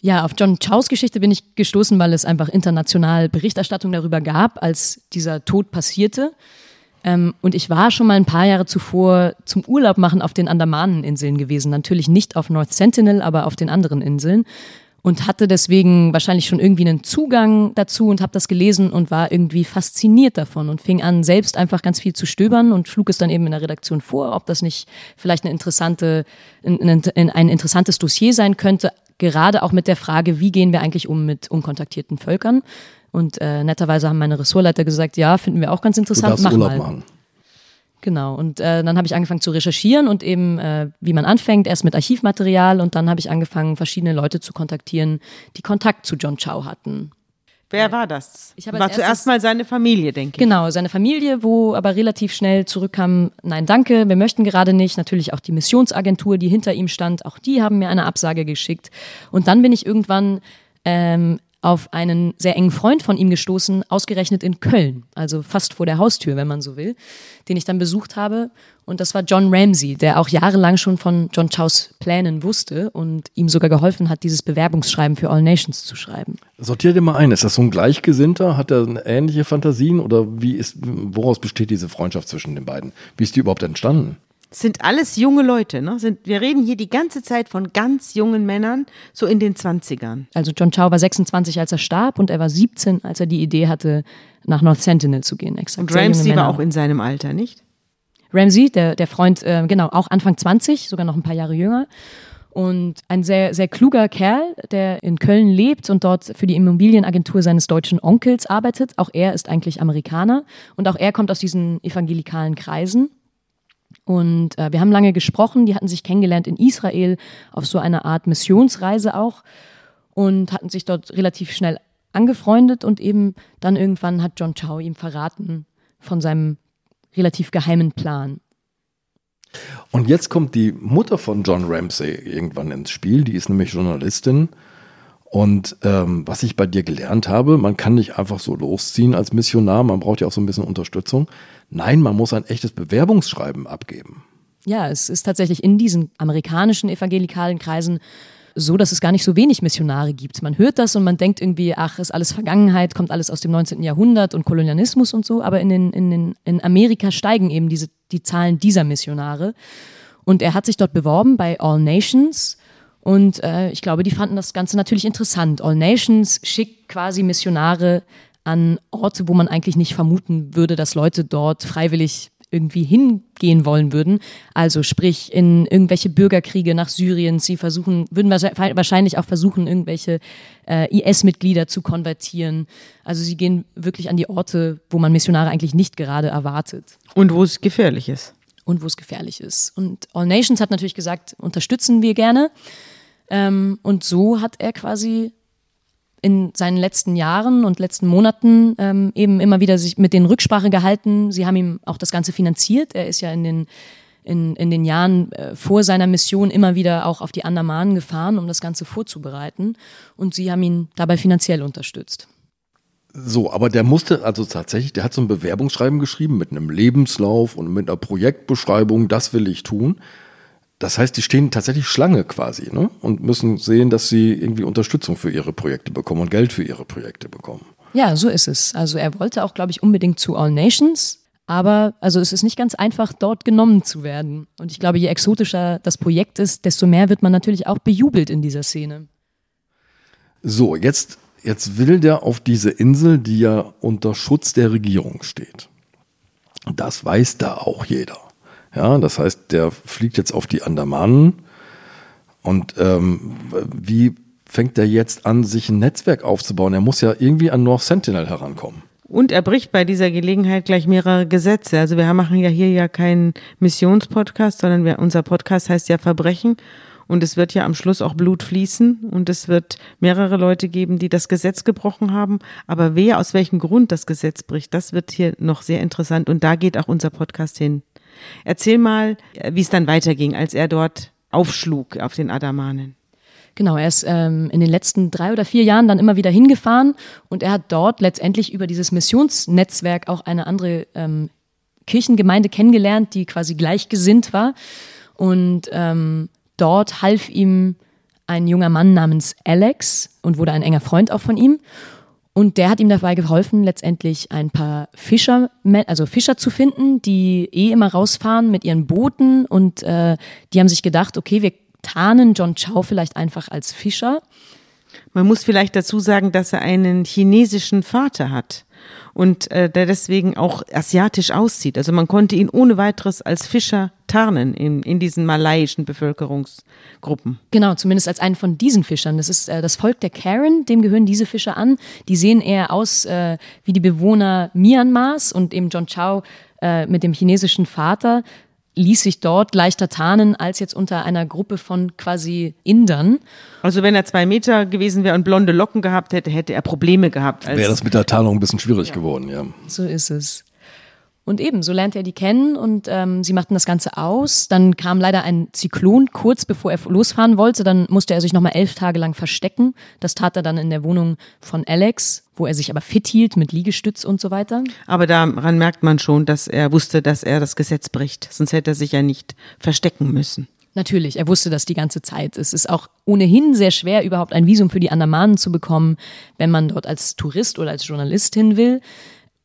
Ja, auf John Chows Geschichte bin ich gestoßen, weil es einfach international Berichterstattung darüber gab, als dieser Tod passierte. Ähm, und ich war schon mal ein paar Jahre zuvor zum Urlaub machen auf den Andamaneninseln gewesen. Natürlich nicht auf North Sentinel, aber auf den anderen Inseln. Und hatte deswegen wahrscheinlich schon irgendwie einen Zugang dazu und habe das gelesen und war irgendwie fasziniert davon und fing an, selbst einfach ganz viel zu stöbern und schlug es dann eben in der Redaktion vor, ob das nicht vielleicht eine interessante, ein, ein, ein interessantes Dossier sein könnte, gerade auch mit der Frage, wie gehen wir eigentlich um mit unkontaktierten Völkern. Und äh, netterweise haben meine Ressortleiter gesagt, ja, finden wir auch ganz Du interessant. darfst Mach Urlaub mal. machen. Genau. Und äh, dann habe ich angefangen zu recherchieren und eben, äh, wie man anfängt, erst mit Archivmaterial und dann habe ich angefangen, verschiedene Leute zu kontaktieren, die Kontakt zu John Chow hatten. Wer war das? Ich war erstes- zuerst mal seine Familie, denke ich. Genau, seine Familie, wo aber relativ schnell zurückkam, nein, danke, wir möchten gerade nicht. Natürlich auch die Missionsagentur, die hinter ihm stand, auch die haben mir eine Absage geschickt. Und dann bin ich irgendwann ähm, auf einen sehr engen Freund von ihm gestoßen, ausgerechnet in Köln, also fast vor der Haustür, wenn man so will, den ich dann besucht habe. Und das war John Ramsey, der auch jahrelang schon von John Chows Plänen wusste und ihm sogar geholfen hat, dieses Bewerbungsschreiben für All Nations zu schreiben. Sortier dir mal ein. Ist das so ein Gleichgesinnter? Hat er ähnliche Fantasien? Oder wie ist, woraus besteht diese Freundschaft zwischen den beiden? Wie ist die überhaupt entstanden? Sind alles junge Leute, ne? Sind, wir reden hier die ganze Zeit von ganz jungen Männern, so in den 20ern. Also John Chow war 26, als er starb und er war 17, als er die Idee hatte, nach North Sentinel zu gehen. Exakt. Und Ramsey war auch in seinem Alter, nicht? Ramsey, der, der Freund, äh, genau, auch Anfang 20, sogar noch ein paar Jahre jünger. Und ein sehr, sehr kluger Kerl, der in Köln lebt und dort für die Immobilienagentur seines deutschen Onkels arbeitet. Auch er ist eigentlich Amerikaner und auch er kommt aus diesen evangelikalen Kreisen. Und äh, wir haben lange gesprochen, die hatten sich kennengelernt in Israel auf so einer Art Missionsreise auch und hatten sich dort relativ schnell angefreundet und eben dann irgendwann hat John Chow ihm verraten von seinem relativ geheimen Plan. Und jetzt kommt die Mutter von John Ramsey irgendwann ins Spiel, die ist nämlich Journalistin. Und ähm, was ich bei dir gelernt habe, man kann nicht einfach so losziehen als Missionar, man braucht ja auch so ein bisschen Unterstützung. Nein, man muss ein echtes Bewerbungsschreiben abgeben. Ja, es ist tatsächlich in diesen amerikanischen evangelikalen Kreisen so, dass es gar nicht so wenig Missionare gibt. Man hört das und man denkt irgendwie, ach, ist alles Vergangenheit, kommt alles aus dem 19. Jahrhundert und Kolonialismus und so, aber in, den, in, den, in Amerika steigen eben diese, die Zahlen dieser Missionare. Und er hat sich dort beworben bei All Nations. Und äh, ich glaube, die fanden das Ganze natürlich interessant. All Nations schickt quasi Missionare an Orte, wo man eigentlich nicht vermuten würde, dass Leute dort freiwillig irgendwie hingehen wollen würden. Also sprich in irgendwelche Bürgerkriege nach Syrien. Sie versuchen, würden wahrscheinlich auch versuchen, irgendwelche äh, IS-Mitglieder zu konvertieren. Also sie gehen wirklich an die Orte, wo man Missionare eigentlich nicht gerade erwartet. Und wo es gefährlich ist. Und wo es gefährlich ist. Und All Nations hat natürlich gesagt, unterstützen wir gerne. Ähm, und so hat er quasi in seinen letzten Jahren und letzten Monaten ähm, eben immer wieder sich mit den Rücksprache gehalten. Sie haben ihm auch das Ganze finanziert. Er ist ja in den, in, in den Jahren äh, vor seiner Mission immer wieder auch auf die Andamanen gefahren, um das Ganze vorzubereiten. Und sie haben ihn dabei finanziell unterstützt. So, aber der musste, also tatsächlich, der hat so ein Bewerbungsschreiben geschrieben mit einem Lebenslauf und mit einer Projektbeschreibung, das will ich tun. Das heißt, die stehen tatsächlich Schlange quasi ne? und müssen sehen, dass sie irgendwie Unterstützung für ihre Projekte bekommen und Geld für ihre Projekte bekommen. Ja, so ist es. Also er wollte auch, glaube ich, unbedingt zu All Nations, aber also es ist nicht ganz einfach, dort genommen zu werden. Und ich glaube, je exotischer das Projekt ist, desto mehr wird man natürlich auch bejubelt in dieser Szene. So, jetzt, jetzt will der auf diese Insel, die ja unter Schutz der Regierung steht. Das weiß da auch jeder. Ja, das heißt, der fliegt jetzt auf die Andamanen. Und ähm, wie fängt er jetzt an, sich ein Netzwerk aufzubauen? Er muss ja irgendwie an North Sentinel herankommen. Und er bricht bei dieser Gelegenheit gleich mehrere Gesetze. Also wir machen ja hier ja keinen Missionspodcast, sondern wir, unser Podcast heißt ja Verbrechen. Und es wird ja am Schluss auch Blut fließen und es wird mehrere Leute geben, die das Gesetz gebrochen haben. Aber wer aus welchem Grund das Gesetz bricht, das wird hier noch sehr interessant. Und da geht auch unser Podcast hin. Erzähl mal, wie es dann weiterging, als er dort aufschlug auf den Adamanen. Genau, er ist ähm, in den letzten drei oder vier Jahren dann immer wieder hingefahren und er hat dort letztendlich über dieses Missionsnetzwerk auch eine andere ähm, Kirchengemeinde kennengelernt, die quasi gleichgesinnt war. Und ähm, dort half ihm ein junger Mann namens Alex und wurde ein enger Freund auch von ihm. Und der hat ihm dabei geholfen, letztendlich ein paar Fischer, also Fischer zu finden, die eh immer rausfahren mit ihren Booten. Und äh, die haben sich gedacht, okay, wir tarnen John Chow vielleicht einfach als Fischer. Man muss vielleicht dazu sagen, dass er einen chinesischen Vater hat und äh, der deswegen auch asiatisch aussieht. Also man konnte ihn ohne weiteres als Fischer tarnen in, in diesen malaiischen Bevölkerungsgruppen. Genau, zumindest als einen von diesen Fischern. Das ist äh, das Volk der Karen, dem gehören diese Fischer an. Die sehen eher aus äh, wie die Bewohner Myanmars und eben John Chow äh, mit dem chinesischen Vater ließ sich dort leichter tarnen als jetzt unter einer Gruppe von quasi Indern. Also wenn er zwei Meter gewesen wäre und blonde Locken gehabt hätte, hätte er Probleme gehabt. Wäre das mit der Tarnung ein bisschen schwierig ja. geworden, ja. So ist es. Und eben, so lernt er die kennen und ähm, sie machten das Ganze aus. Dann kam leider ein Zyklon kurz bevor er losfahren wollte. Dann musste er sich nochmal elf Tage lang verstecken. Das tat er dann in der Wohnung von Alex, wo er sich aber fit hielt mit Liegestütz und so weiter. Aber daran merkt man schon, dass er wusste, dass er das Gesetz bricht. Sonst hätte er sich ja nicht verstecken müssen. Natürlich, er wusste das die ganze Zeit. Es ist auch ohnehin sehr schwer, überhaupt ein Visum für die Andamanen zu bekommen, wenn man dort als Tourist oder als Journalist hin will.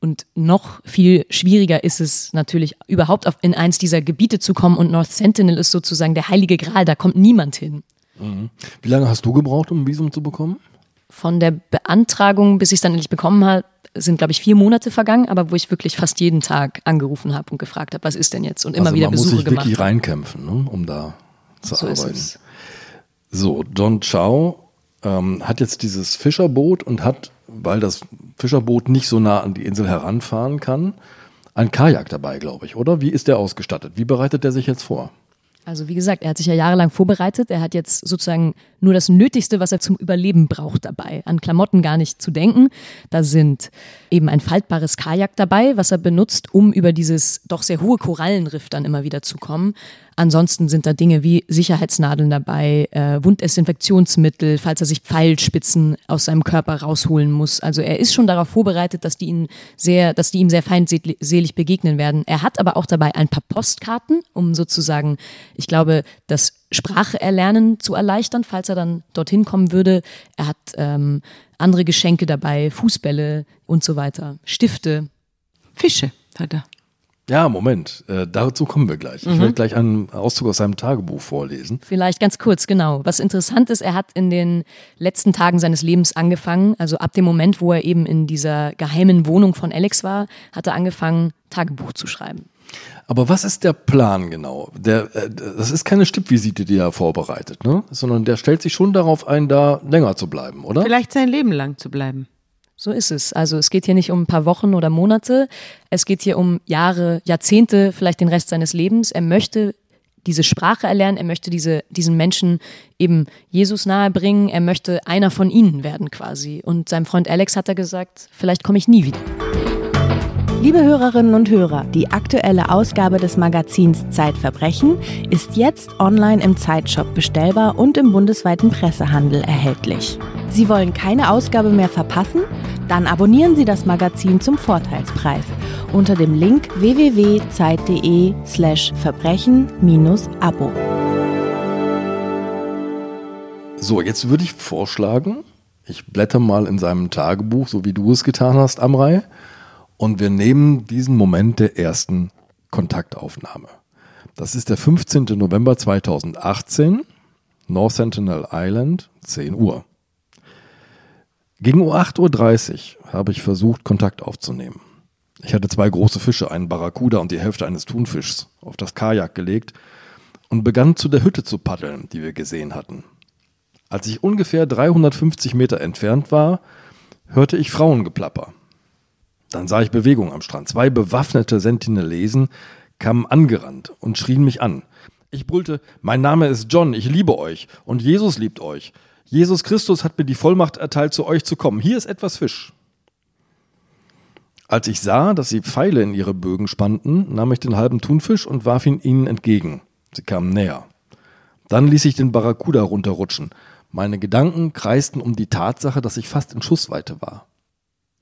Und noch viel schwieriger ist es natürlich, überhaupt auf, in eins dieser Gebiete zu kommen. Und North Sentinel ist sozusagen der heilige Gral, da kommt niemand hin. Mhm. Wie lange hast du gebraucht, um ein Visum zu bekommen? Von der Beantragung, bis ich es dann endlich bekommen habe, sind, glaube ich, vier Monate vergangen, aber wo ich wirklich fast jeden Tag angerufen habe und gefragt habe, was ist denn jetzt? Und immer also wieder man Besuche muss sich gemacht. wirklich reinkämpfen, ne, um da zu so arbeiten. So, Don Chow ähm, hat jetzt dieses Fischerboot und hat, weil das Fischerboot nicht so nah an die Insel heranfahren kann, ein Kajak dabei, glaube ich, oder? Wie ist der ausgestattet? Wie bereitet er sich jetzt vor? Also wie gesagt, er hat sich ja jahrelang vorbereitet. Er hat jetzt sozusagen nur das Nötigste, was er zum Überleben braucht, dabei. An Klamotten gar nicht zu denken. Da sind eben ein faltbares Kajak dabei, was er benutzt, um über dieses doch sehr hohe Korallenriff dann immer wieder zu kommen. Ansonsten sind da Dinge wie Sicherheitsnadeln dabei, äh, Wunddesinfektionsmittel, falls er sich Pfeilspitzen aus seinem Körper rausholen muss. Also er ist schon darauf vorbereitet, dass die ihn sehr, dass die ihm sehr feindselig begegnen werden. Er hat aber auch dabei ein paar Postkarten, um sozusagen, ich glaube, das Sprache erlernen zu erleichtern, falls er dann dorthin kommen würde. Er hat ähm, andere Geschenke dabei, Fußbälle und so weiter, Stifte. Fische hat er. Ja, Moment, äh, dazu kommen wir gleich. Ich werde gleich einen Auszug aus seinem Tagebuch vorlesen. Vielleicht ganz kurz, genau. Was interessant ist, er hat in den letzten Tagen seines Lebens angefangen, also ab dem Moment, wo er eben in dieser geheimen Wohnung von Alex war, hat er angefangen, Tagebuch zu schreiben. Aber was ist der Plan genau? Der, äh, das ist keine Stippvisite, die er vorbereitet, ne? sondern der stellt sich schon darauf ein, da länger zu bleiben, oder? Vielleicht sein Leben lang zu bleiben. So ist es. Also es geht hier nicht um ein paar Wochen oder Monate, es geht hier um Jahre, Jahrzehnte, vielleicht den Rest seines Lebens. Er möchte diese Sprache erlernen, er möchte diese, diesen Menschen eben Jesus nahebringen, er möchte einer von ihnen werden quasi. Und seinem Freund Alex hat er gesagt, vielleicht komme ich nie wieder. Liebe Hörerinnen und Hörer, die aktuelle Ausgabe des Magazins Zeitverbrechen ist jetzt online im Zeitshop bestellbar und im bundesweiten Pressehandel erhältlich. Sie wollen keine Ausgabe mehr verpassen? Dann abonnieren Sie das Magazin zum Vorteilspreis unter dem Link www.zeit.de/slash verbrechen-abo. So, jetzt würde ich vorschlagen, ich blätter mal in seinem Tagebuch, so wie du es getan hast, Amrei, und wir nehmen diesen Moment der ersten Kontaktaufnahme. Das ist der 15. November 2018, North Sentinel Island, 10 Uhr. Gegen 8.30 Uhr habe ich versucht, Kontakt aufzunehmen. Ich hatte zwei große Fische, einen Barracuda und die Hälfte eines Thunfischs, auf das Kajak gelegt und begann zu der Hütte zu paddeln, die wir gesehen hatten. Als ich ungefähr 350 Meter entfernt war, hörte ich Frauengeplapper. Dann sah ich Bewegung am Strand. Zwei bewaffnete Sentinelesen kamen angerannt und schrien mich an. Ich brüllte, mein Name ist John, ich liebe euch und Jesus liebt euch. Jesus Christus hat mir die Vollmacht erteilt, zu euch zu kommen. Hier ist etwas Fisch. Als ich sah, dass sie Pfeile in ihre Bögen spannten, nahm ich den halben Thunfisch und warf ihn ihnen entgegen. Sie kamen näher. Dann ließ ich den Barracuda runterrutschen. Meine Gedanken kreisten um die Tatsache, dass ich fast in Schussweite war.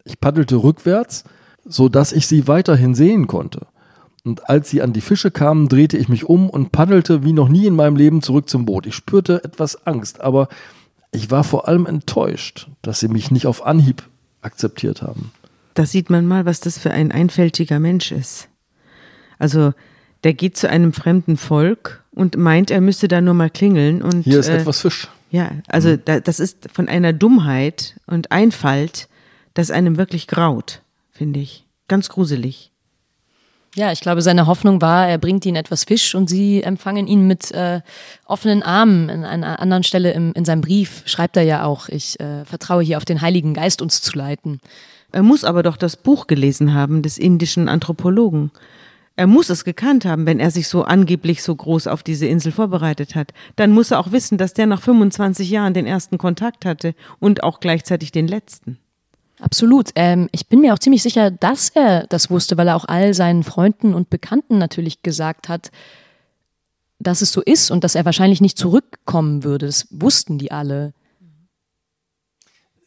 Ich paddelte rückwärts, so dass ich sie weiterhin sehen konnte. Und als sie an die Fische kamen, drehte ich mich um und paddelte wie noch nie in meinem Leben zurück zum Boot. Ich spürte etwas Angst, aber ich war vor allem enttäuscht, dass sie mich nicht auf Anhieb akzeptiert haben. Da sieht man mal, was das für ein einfältiger Mensch ist. Also, der geht zu einem fremden Volk und meint, er müsste da nur mal klingeln und. Hier ist äh, etwas Fisch. Ja, also mhm. da, das ist von einer Dummheit und Einfalt, das einem wirklich graut, finde ich. Ganz gruselig. Ja, ich glaube, seine Hoffnung war, er bringt ihnen etwas Fisch und sie empfangen ihn mit äh, offenen Armen. An einer anderen Stelle im, in seinem Brief schreibt er ja auch, ich äh, vertraue hier auf den Heiligen Geist, uns zu leiten. Er muss aber doch das Buch gelesen haben des indischen Anthropologen. Er muss es gekannt haben, wenn er sich so angeblich so groß auf diese Insel vorbereitet hat. Dann muss er auch wissen, dass der nach 25 Jahren den ersten Kontakt hatte und auch gleichzeitig den letzten. Absolut. Ähm, ich bin mir auch ziemlich sicher, dass er das wusste, weil er auch all seinen Freunden und Bekannten natürlich gesagt hat, dass es so ist und dass er wahrscheinlich nicht zurückkommen würde. Das wussten die alle.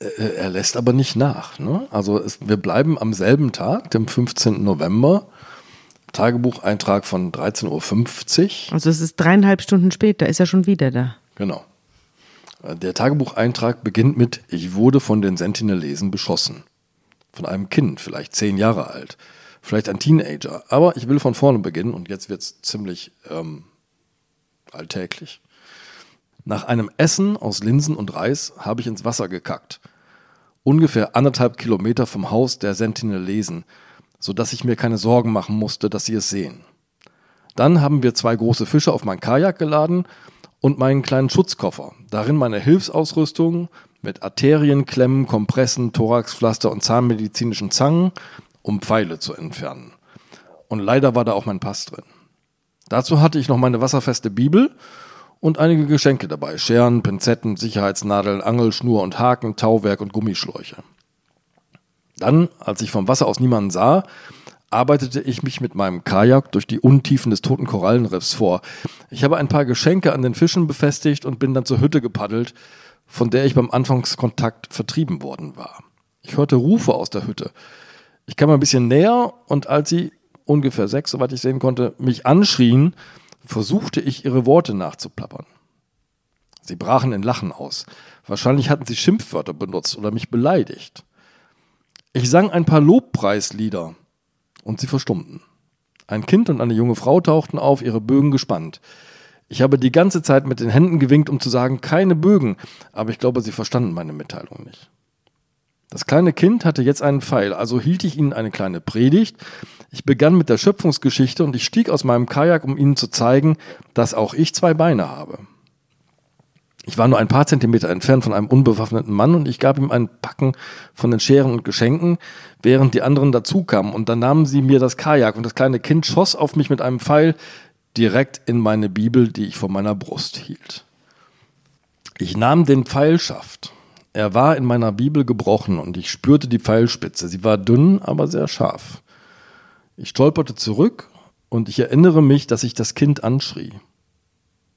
Äh, er lässt aber nicht nach. Ne? Also es, wir bleiben am selben Tag, dem 15. November. Tagebucheintrag von 13.50 Uhr. Also es ist dreieinhalb Stunden später, ist er schon wieder da. Genau. Der Tagebucheintrag beginnt mit Ich wurde von den Sentinelesen beschossen. Von einem Kind, vielleicht zehn Jahre alt. Vielleicht ein Teenager. Aber ich will von vorne beginnen und jetzt wird es ziemlich ähm, alltäglich. Nach einem Essen aus Linsen und Reis habe ich ins Wasser gekackt. Ungefähr anderthalb Kilometer vom Haus der Sentinelesen, sodass ich mir keine Sorgen machen musste, dass sie es sehen. Dann haben wir zwei große Fische auf mein Kajak geladen und meinen kleinen Schutzkoffer. Darin meine Hilfsausrüstung mit Arterienklemmen, Kompressen, Thoraxpflaster und zahnmedizinischen Zangen, um Pfeile zu entfernen. Und leider war da auch mein Pass drin. Dazu hatte ich noch meine wasserfeste Bibel und einige Geschenke dabei. Scheren, Pinzetten, Sicherheitsnadeln, Angelschnur und Haken, Tauwerk und Gummischläuche. Dann, als ich vom Wasser aus niemanden sah, arbeitete ich mich mit meinem Kajak durch die Untiefen des toten Korallenriffs vor. Ich habe ein paar Geschenke an den Fischen befestigt und bin dann zur Hütte gepaddelt, von der ich beim Anfangskontakt vertrieben worden war. Ich hörte Rufe aus der Hütte. Ich kam ein bisschen näher und als sie, ungefähr sechs, soweit ich sehen konnte, mich anschrien, versuchte ich ihre Worte nachzuplappern. Sie brachen in Lachen aus. Wahrscheinlich hatten sie Schimpfwörter benutzt oder mich beleidigt. Ich sang ein paar Lobpreislieder und sie verstummten. Ein Kind und eine junge Frau tauchten auf, ihre Bögen gespannt. Ich habe die ganze Zeit mit den Händen gewinkt, um zu sagen, keine Bögen, aber ich glaube, sie verstanden meine Mitteilung nicht. Das kleine Kind hatte jetzt einen Pfeil, also hielt ich ihnen eine kleine Predigt. Ich begann mit der Schöpfungsgeschichte und ich stieg aus meinem Kajak, um ihnen zu zeigen, dass auch ich zwei Beine habe. Ich war nur ein paar Zentimeter entfernt von einem unbewaffneten Mann und ich gab ihm ein Packen von den Scheren und Geschenken, während die anderen dazukamen. Und dann nahmen sie mir das Kajak und das kleine Kind schoss auf mich mit einem Pfeil direkt in meine Bibel, die ich vor meiner Brust hielt. Ich nahm den Pfeilschaft er war in meiner Bibel gebrochen und ich spürte die Pfeilspitze. Sie war dünn, aber sehr scharf. Ich stolperte zurück und ich erinnere mich, dass ich das Kind anschrie.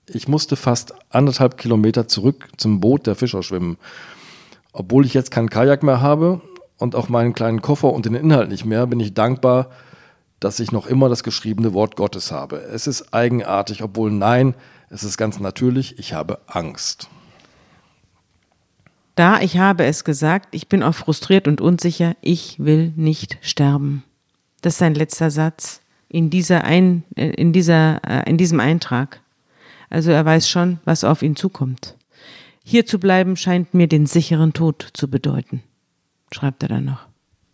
Ich musste fast anderthalb Kilometer zurück zum Boot der Fischer schwimmen. Obwohl ich jetzt keinen Kajak mehr habe und auch meinen kleinen Koffer und den Inhalt nicht mehr, bin ich dankbar, dass ich noch immer das geschriebene Wort Gottes habe. Es ist eigenartig, obwohl nein, es ist ganz natürlich, ich habe Angst. Da, ich habe es gesagt, ich bin auch frustriert und unsicher, ich will nicht sterben. Das ist sein letzter Satz in dieser ein, äh, in dieser, äh, in diesem Eintrag. Also er weiß schon, was auf ihn zukommt. Hier zu bleiben scheint mir den sicheren Tod zu bedeuten, schreibt er dann noch.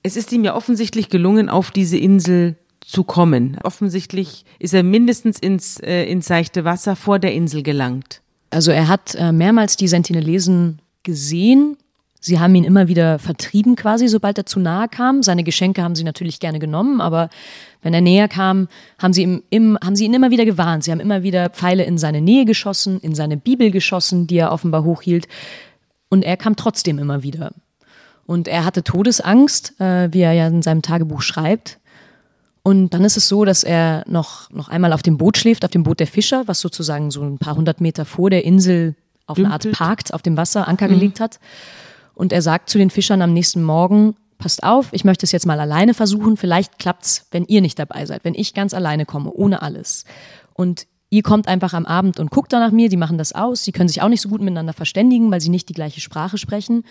Es ist ihm ja offensichtlich gelungen, auf diese Insel zu kommen. Offensichtlich ist er mindestens ins, äh, ins seichte Wasser vor der Insel gelangt. Also er hat äh, mehrmals die Sentinelesen gesehen. Sie haben ihn immer wieder vertrieben quasi, sobald er zu nahe kam. Seine Geschenke haben sie natürlich gerne genommen, aber wenn er näher kam, haben sie, ihm, im, haben sie ihn immer wieder gewarnt. Sie haben immer wieder Pfeile in seine Nähe geschossen, in seine Bibel geschossen, die er offenbar hochhielt. Und er kam trotzdem immer wieder. Und er hatte Todesangst, äh, wie er ja in seinem Tagebuch schreibt. Und dann ist es so, dass er noch, noch einmal auf dem Boot schläft, auf dem Boot der Fischer, was sozusagen so ein paar hundert Meter vor der Insel auf Dümpelt. eine Art parkt, auf dem Wasser Anker mhm. gelegt hat. Und er sagt zu den Fischern am nächsten Morgen, passt auf, ich möchte es jetzt mal alleine versuchen, vielleicht klappt's, wenn ihr nicht dabei seid, wenn ich ganz alleine komme, ohne alles. Und ihr kommt einfach am Abend und guckt da nach mir, die machen das aus, sie können sich auch nicht so gut miteinander verständigen, weil sie nicht die gleiche Sprache sprechen.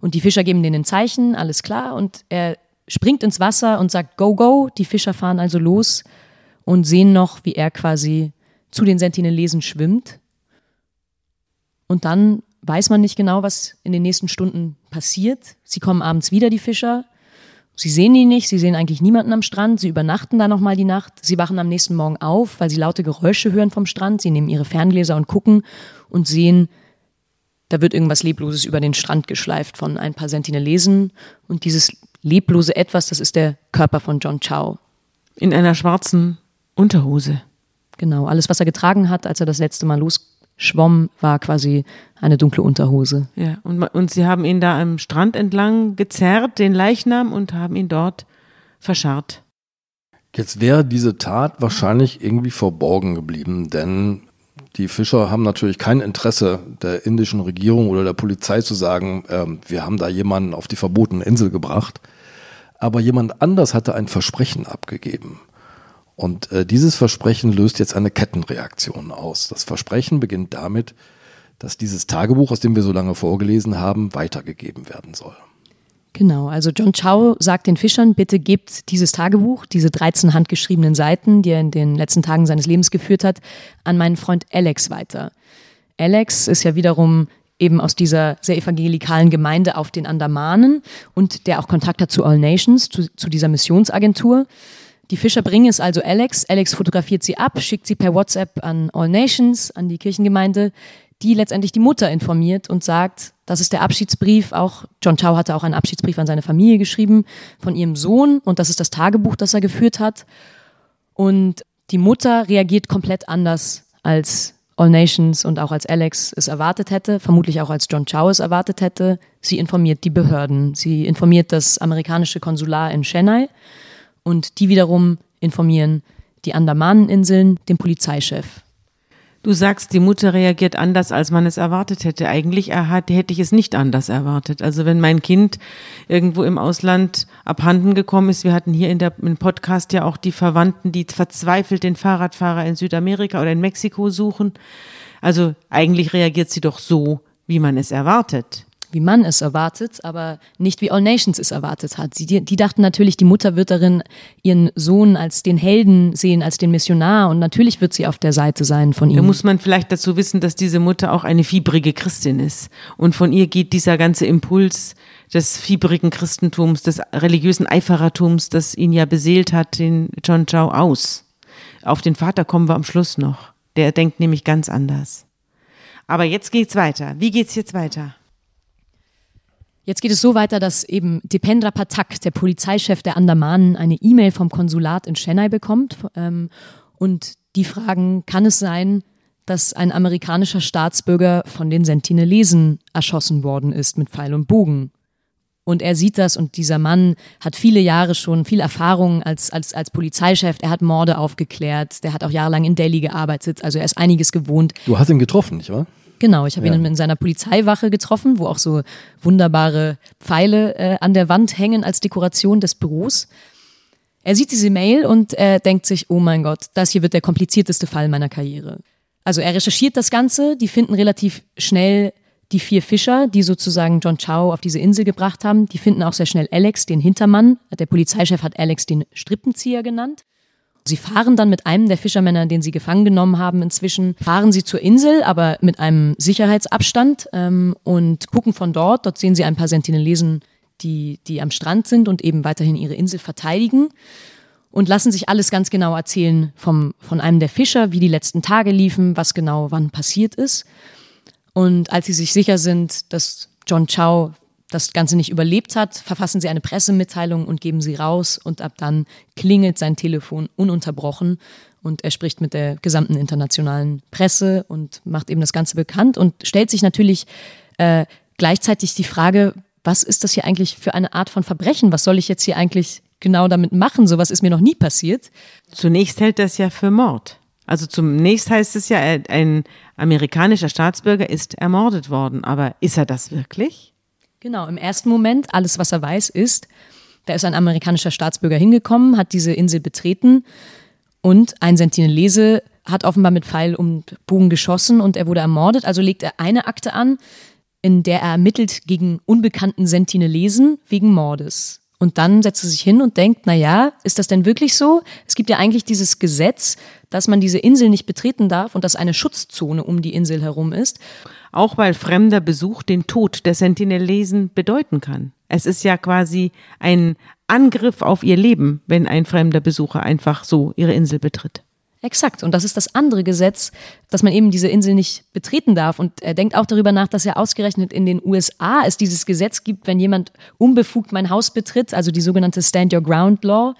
Und die Fischer geben denen ein Zeichen, alles klar, und er springt ins Wasser und sagt Go, go. Die Fischer fahren also los und sehen noch, wie er quasi zu den Sentinelesen schwimmt und dann weiß man nicht genau, was in den nächsten Stunden passiert. Sie kommen abends wieder, die Fischer. Sie sehen ihn nicht, sie sehen eigentlich niemanden am Strand. Sie übernachten da nochmal die Nacht. Sie wachen am nächsten Morgen auf, weil sie laute Geräusche hören vom Strand. Sie nehmen ihre Ferngläser und gucken und sehen, da wird irgendwas Lebloses über den Strand geschleift von ein paar Sentinelesen. Und dieses leblose Etwas, das ist der Körper von John Chow. In einer schwarzen Unterhose. Genau, alles, was er getragen hat, als er das letzte Mal los schwamm, war quasi eine dunkle Unterhose. Ja, und, und sie haben ihn da am Strand entlang gezerrt, den Leichnam, und haben ihn dort verscharrt. Jetzt wäre diese Tat wahrscheinlich irgendwie verborgen geblieben, denn die Fischer haben natürlich kein Interesse der indischen Regierung oder der Polizei zu sagen, äh, wir haben da jemanden auf die verbotene Insel gebracht. Aber jemand anders hatte ein Versprechen abgegeben. Und äh, dieses Versprechen löst jetzt eine Kettenreaktion aus. Das Versprechen beginnt damit, dass dieses Tagebuch, aus dem wir so lange vorgelesen haben, weitergegeben werden soll. Genau, also John Chow sagt den Fischern, bitte gebt dieses Tagebuch, diese 13 handgeschriebenen Seiten, die er in den letzten Tagen seines Lebens geführt hat, an meinen Freund Alex weiter. Alex ist ja wiederum eben aus dieser sehr evangelikalen Gemeinde auf den Andamanen und der auch Kontakt hat zu All Nations, zu, zu dieser Missionsagentur Die Fischer bringen es also Alex. Alex fotografiert sie ab, schickt sie per WhatsApp an All Nations, an die Kirchengemeinde, die letztendlich die Mutter informiert und sagt, das ist der Abschiedsbrief. Auch John Chow hatte auch einen Abschiedsbrief an seine Familie geschrieben von ihrem Sohn und das ist das Tagebuch, das er geführt hat. Und die Mutter reagiert komplett anders als All Nations und auch als Alex es erwartet hätte, vermutlich auch als John Chow es erwartet hätte. Sie informiert die Behörden. Sie informiert das amerikanische Konsular in Chennai und die wiederum informieren die Andamaneninseln, den Polizeichef. Du sagst, die Mutter reagiert anders, als man es erwartet hätte. Eigentlich hätte ich es nicht anders erwartet. Also wenn mein Kind irgendwo im Ausland abhanden gekommen ist, wir hatten hier in der, im Podcast ja auch die Verwandten, die verzweifelt den Fahrradfahrer in Südamerika oder in Mexiko suchen. Also eigentlich reagiert sie doch so, wie man es erwartet wie man es erwartet, aber nicht wie All Nations es erwartet hat. Sie, die, die dachten natürlich, die Mutter wird darin ihren Sohn als den Helden sehen, als den Missionar und natürlich wird sie auf der Seite sein von ihm. Da muss man vielleicht dazu wissen, dass diese Mutter auch eine fiebrige Christin ist und von ihr geht dieser ganze Impuls des fiebrigen Christentums, des religiösen Eiferertums, das ihn ja beseelt hat, den John Chow aus. Auf den Vater kommen wir am Schluss noch. Der denkt nämlich ganz anders. Aber jetzt geht's weiter. Wie geht's jetzt weiter? Jetzt geht es so weiter, dass eben Dipendra Patak, der Polizeichef der Andamanen, eine E-Mail vom Konsulat in Chennai bekommt ähm, und die fragen, kann es sein, dass ein amerikanischer Staatsbürger von den Sentinelesen erschossen worden ist mit Pfeil und Bogen. Und er sieht das und dieser Mann hat viele Jahre schon, viel Erfahrung als, als, als Polizeichef. Er hat Morde aufgeklärt, der hat auch jahrelang in Delhi gearbeitet, also er ist einiges gewohnt. Du hast ihn getroffen, nicht wahr? Genau, ich habe ja. ihn in seiner Polizeiwache getroffen, wo auch so wunderbare Pfeile äh, an der Wand hängen als Dekoration des Büros. Er sieht diese Mail und er denkt sich, oh mein Gott, das hier wird der komplizierteste Fall meiner Karriere. Also er recherchiert das Ganze, die finden relativ schnell die vier Fischer, die sozusagen John Chow auf diese Insel gebracht haben. Die finden auch sehr schnell Alex, den Hintermann. Der Polizeichef hat Alex den Strippenzieher genannt. Sie fahren dann mit einem der Fischermänner, den sie gefangen genommen haben, inzwischen, fahren sie zur Insel, aber mit einem Sicherheitsabstand ähm, und gucken von dort. Dort sehen sie ein paar Sentinelesen, die, die am Strand sind und eben weiterhin ihre Insel verteidigen und lassen sich alles ganz genau erzählen vom, von einem der Fischer, wie die letzten Tage liefen, was genau wann passiert ist. Und als sie sich sicher sind, dass John Chow das Ganze nicht überlebt hat, verfassen sie eine Pressemitteilung und geben sie raus und ab dann klingelt sein Telefon ununterbrochen und er spricht mit der gesamten internationalen Presse und macht eben das Ganze bekannt und stellt sich natürlich äh, gleichzeitig die Frage, was ist das hier eigentlich für eine Art von Verbrechen? Was soll ich jetzt hier eigentlich genau damit machen? Sowas ist mir noch nie passiert. Zunächst hält das ja für Mord. Also zunächst heißt es ja, ein amerikanischer Staatsbürger ist ermordet worden. Aber ist er das wirklich? Genau, im ersten Moment, alles, was er weiß, ist, da ist ein amerikanischer Staatsbürger hingekommen, hat diese Insel betreten und ein Sentinelese hat offenbar mit Pfeil und Bogen geschossen und er wurde ermordet. Also legt er eine Akte an, in der er ermittelt gegen unbekannten Sentinelesen wegen Mordes. Und dann setzt er sich hin und denkt, na ja, ist das denn wirklich so? Es gibt ja eigentlich dieses Gesetz, dass man diese Insel nicht betreten darf und dass eine Schutzzone um die Insel herum ist. Auch weil fremder Besuch den Tod der Sentinelesen bedeuten kann. Es ist ja quasi ein Angriff auf ihr Leben, wenn ein fremder Besucher einfach so ihre Insel betritt. Exakt. Und das ist das andere Gesetz, dass man eben diese Insel nicht betreten darf. Und er denkt auch darüber nach, dass ja ausgerechnet in den USA es dieses Gesetz gibt, wenn jemand unbefugt mein Haus betritt, also die sogenannte Stand Your Ground Law,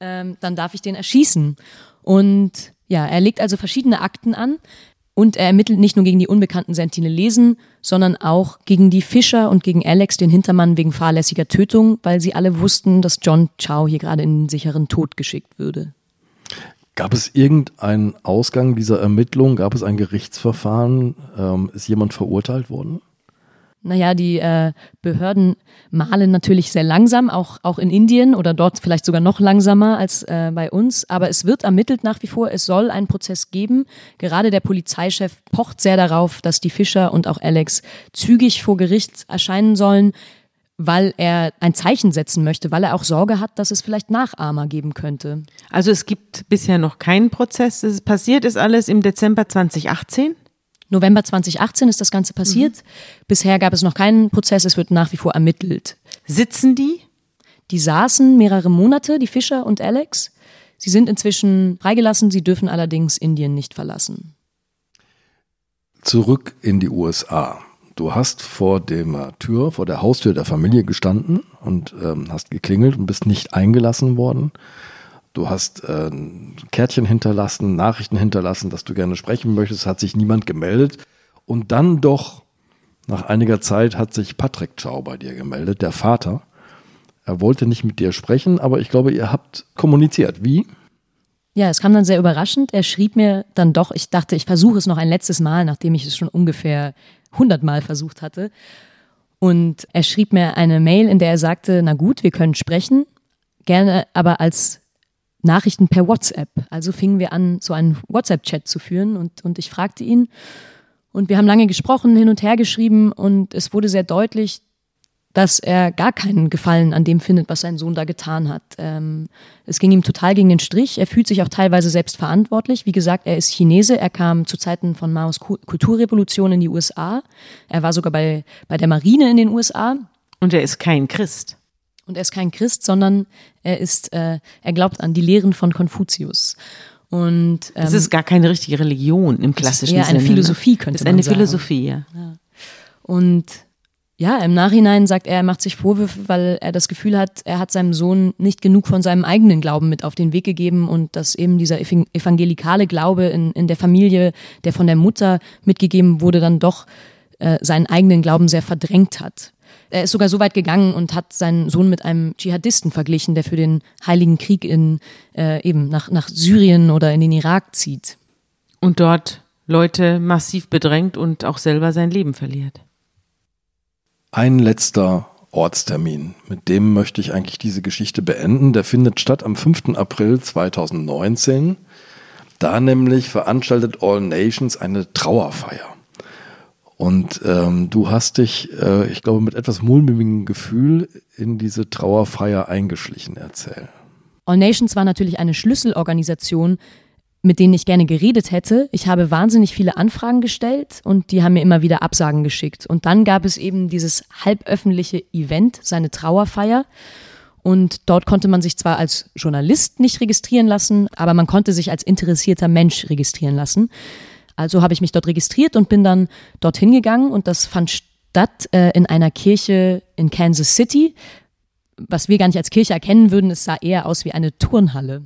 ähm, dann darf ich den erschießen. Und ja, er legt also verschiedene Akten an und er ermittelt nicht nur gegen die unbekannten Sentinelesen, sondern auch gegen die Fischer und gegen Alex, den Hintermann, wegen fahrlässiger Tötung, weil sie alle wussten, dass John Chow hier gerade in den sicheren Tod geschickt würde. Gab es irgendeinen Ausgang dieser Ermittlung? Gab es ein Gerichtsverfahren? Ähm, ist jemand verurteilt worden? Naja, die äh, Behörden malen natürlich sehr langsam, auch, auch in Indien oder dort vielleicht sogar noch langsamer als äh, bei uns. Aber es wird ermittelt nach wie vor, es soll einen Prozess geben. Gerade der Polizeichef pocht sehr darauf, dass die Fischer und auch Alex zügig vor Gericht erscheinen sollen weil er ein Zeichen setzen möchte, weil er auch Sorge hat, dass es vielleicht Nachahmer geben könnte. Also es gibt bisher noch keinen Prozess. Es passiert ist alles im Dezember 2018. November 2018 ist das Ganze passiert. Mhm. Bisher gab es noch keinen Prozess, es wird nach wie vor ermittelt. Sitzen die? Die saßen mehrere Monate, die Fischer und Alex. Sie sind inzwischen freigelassen, sie dürfen allerdings Indien nicht verlassen. Zurück in die USA. Du hast vor der Tür, vor der Haustür der Familie gestanden und ähm, hast geklingelt und bist nicht eingelassen worden. Du hast äh, Kärtchen hinterlassen, Nachrichten hinterlassen, dass du gerne sprechen möchtest, hat sich niemand gemeldet. Und dann doch, nach einiger Zeit, hat sich Patrick Chow bei dir gemeldet, der Vater. Er wollte nicht mit dir sprechen, aber ich glaube, ihr habt kommuniziert. Wie? Ja, es kam dann sehr überraschend. Er schrieb mir dann doch, ich dachte, ich versuche es noch ein letztes Mal, nachdem ich es schon ungefähr hundertmal versucht hatte. Und er schrieb mir eine Mail, in der er sagte, na gut, wir können sprechen, gerne aber als Nachrichten per WhatsApp. Also fingen wir an, so einen WhatsApp-Chat zu führen und, und ich fragte ihn. Und wir haben lange gesprochen, hin und her geschrieben und es wurde sehr deutlich, dass er gar keinen Gefallen an dem findet, was sein Sohn da getan hat. Ähm, es ging ihm total gegen den Strich. Er fühlt sich auch teilweise selbst verantwortlich. Wie gesagt, er ist Chinese. Er kam zu Zeiten von Maos Kulturrevolution in die USA. Er war sogar bei, bei der Marine in den USA. Und er ist kein Christ. Und er ist kein Christ, sondern er ist, äh, er glaubt an die Lehren von Konfuzius. Und ähm, das ist gar keine richtige Religion im klassischen Sinne. Ja, eine ne? Philosophie könnte man sagen. Das ist eine Philosophie, ja. ja. Und ja, im Nachhinein sagt er, er macht sich Vorwürfe, weil er das Gefühl hat, er hat seinem Sohn nicht genug von seinem eigenen Glauben mit auf den Weg gegeben und dass eben dieser evangelikale Glaube in, in der Familie, der von der Mutter mitgegeben wurde, dann doch äh, seinen eigenen Glauben sehr verdrängt hat. Er ist sogar so weit gegangen und hat seinen Sohn mit einem Dschihadisten verglichen, der für den Heiligen Krieg in äh, eben nach, nach Syrien oder in den Irak zieht. Und dort Leute massiv bedrängt und auch selber sein Leben verliert. Ein letzter Ortstermin, mit dem möchte ich eigentlich diese Geschichte beenden. Der findet statt am 5. April 2019. Da nämlich veranstaltet All Nations eine Trauerfeier. Und ähm, du hast dich, äh, ich glaube, mit etwas mulmigem Gefühl in diese Trauerfeier eingeschlichen. Erzähl. All Nations war natürlich eine Schlüsselorganisation mit denen ich gerne geredet hätte. Ich habe wahnsinnig viele Anfragen gestellt und die haben mir immer wieder Absagen geschickt. Und dann gab es eben dieses halböffentliche Event, seine Trauerfeier. Und dort konnte man sich zwar als Journalist nicht registrieren lassen, aber man konnte sich als interessierter Mensch registrieren lassen. Also habe ich mich dort registriert und bin dann dorthin gegangen und das fand statt äh, in einer Kirche in Kansas City. Was wir gar nicht als Kirche erkennen würden, es sah eher aus wie eine Turnhalle.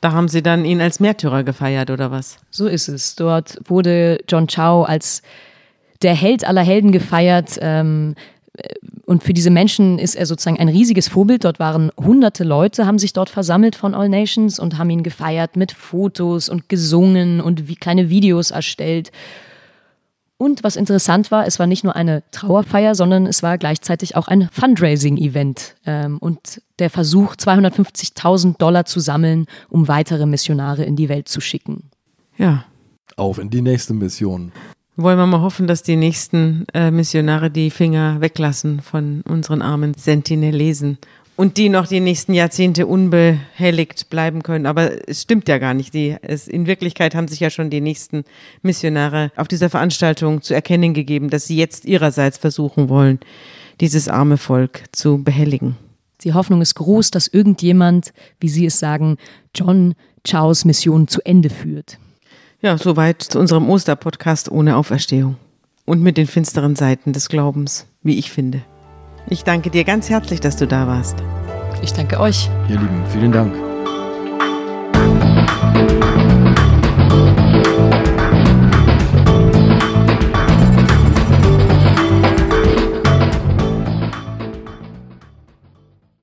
Da haben sie dann ihn als Märtyrer gefeiert, oder was? So ist es. Dort wurde John Chow als der Held aller Helden gefeiert. Ähm, und für diese Menschen ist er sozusagen ein riesiges Vorbild. Dort waren hunderte Leute, haben sich dort versammelt von All Nations und haben ihn gefeiert mit Fotos und gesungen und wie kleine Videos erstellt. Und was interessant war, es war nicht nur eine Trauerfeier, sondern es war gleichzeitig auch ein Fundraising-Event ähm, und der Versuch, 250.000 Dollar zu sammeln, um weitere Missionare in die Welt zu schicken. Ja. Auf in die nächste Mission. Wollen wir mal hoffen, dass die nächsten äh, Missionare die Finger weglassen von unseren armen Sentinelesen und die noch die nächsten Jahrzehnte unbehelligt bleiben können. Aber es stimmt ja gar nicht. Die, es, in Wirklichkeit haben sich ja schon die nächsten Missionare auf dieser Veranstaltung zu erkennen gegeben, dass sie jetzt ihrerseits versuchen wollen, dieses arme Volk zu behelligen. Die Hoffnung ist groß, dass irgendjemand, wie Sie es sagen, John Chows Mission zu Ende führt. Ja, soweit zu unserem Osterpodcast ohne Auferstehung. Und mit den finsteren Seiten des Glaubens, wie ich finde. Ich danke dir ganz herzlich, dass du da warst. Ich danke euch. Ihr Lieben, vielen Dank.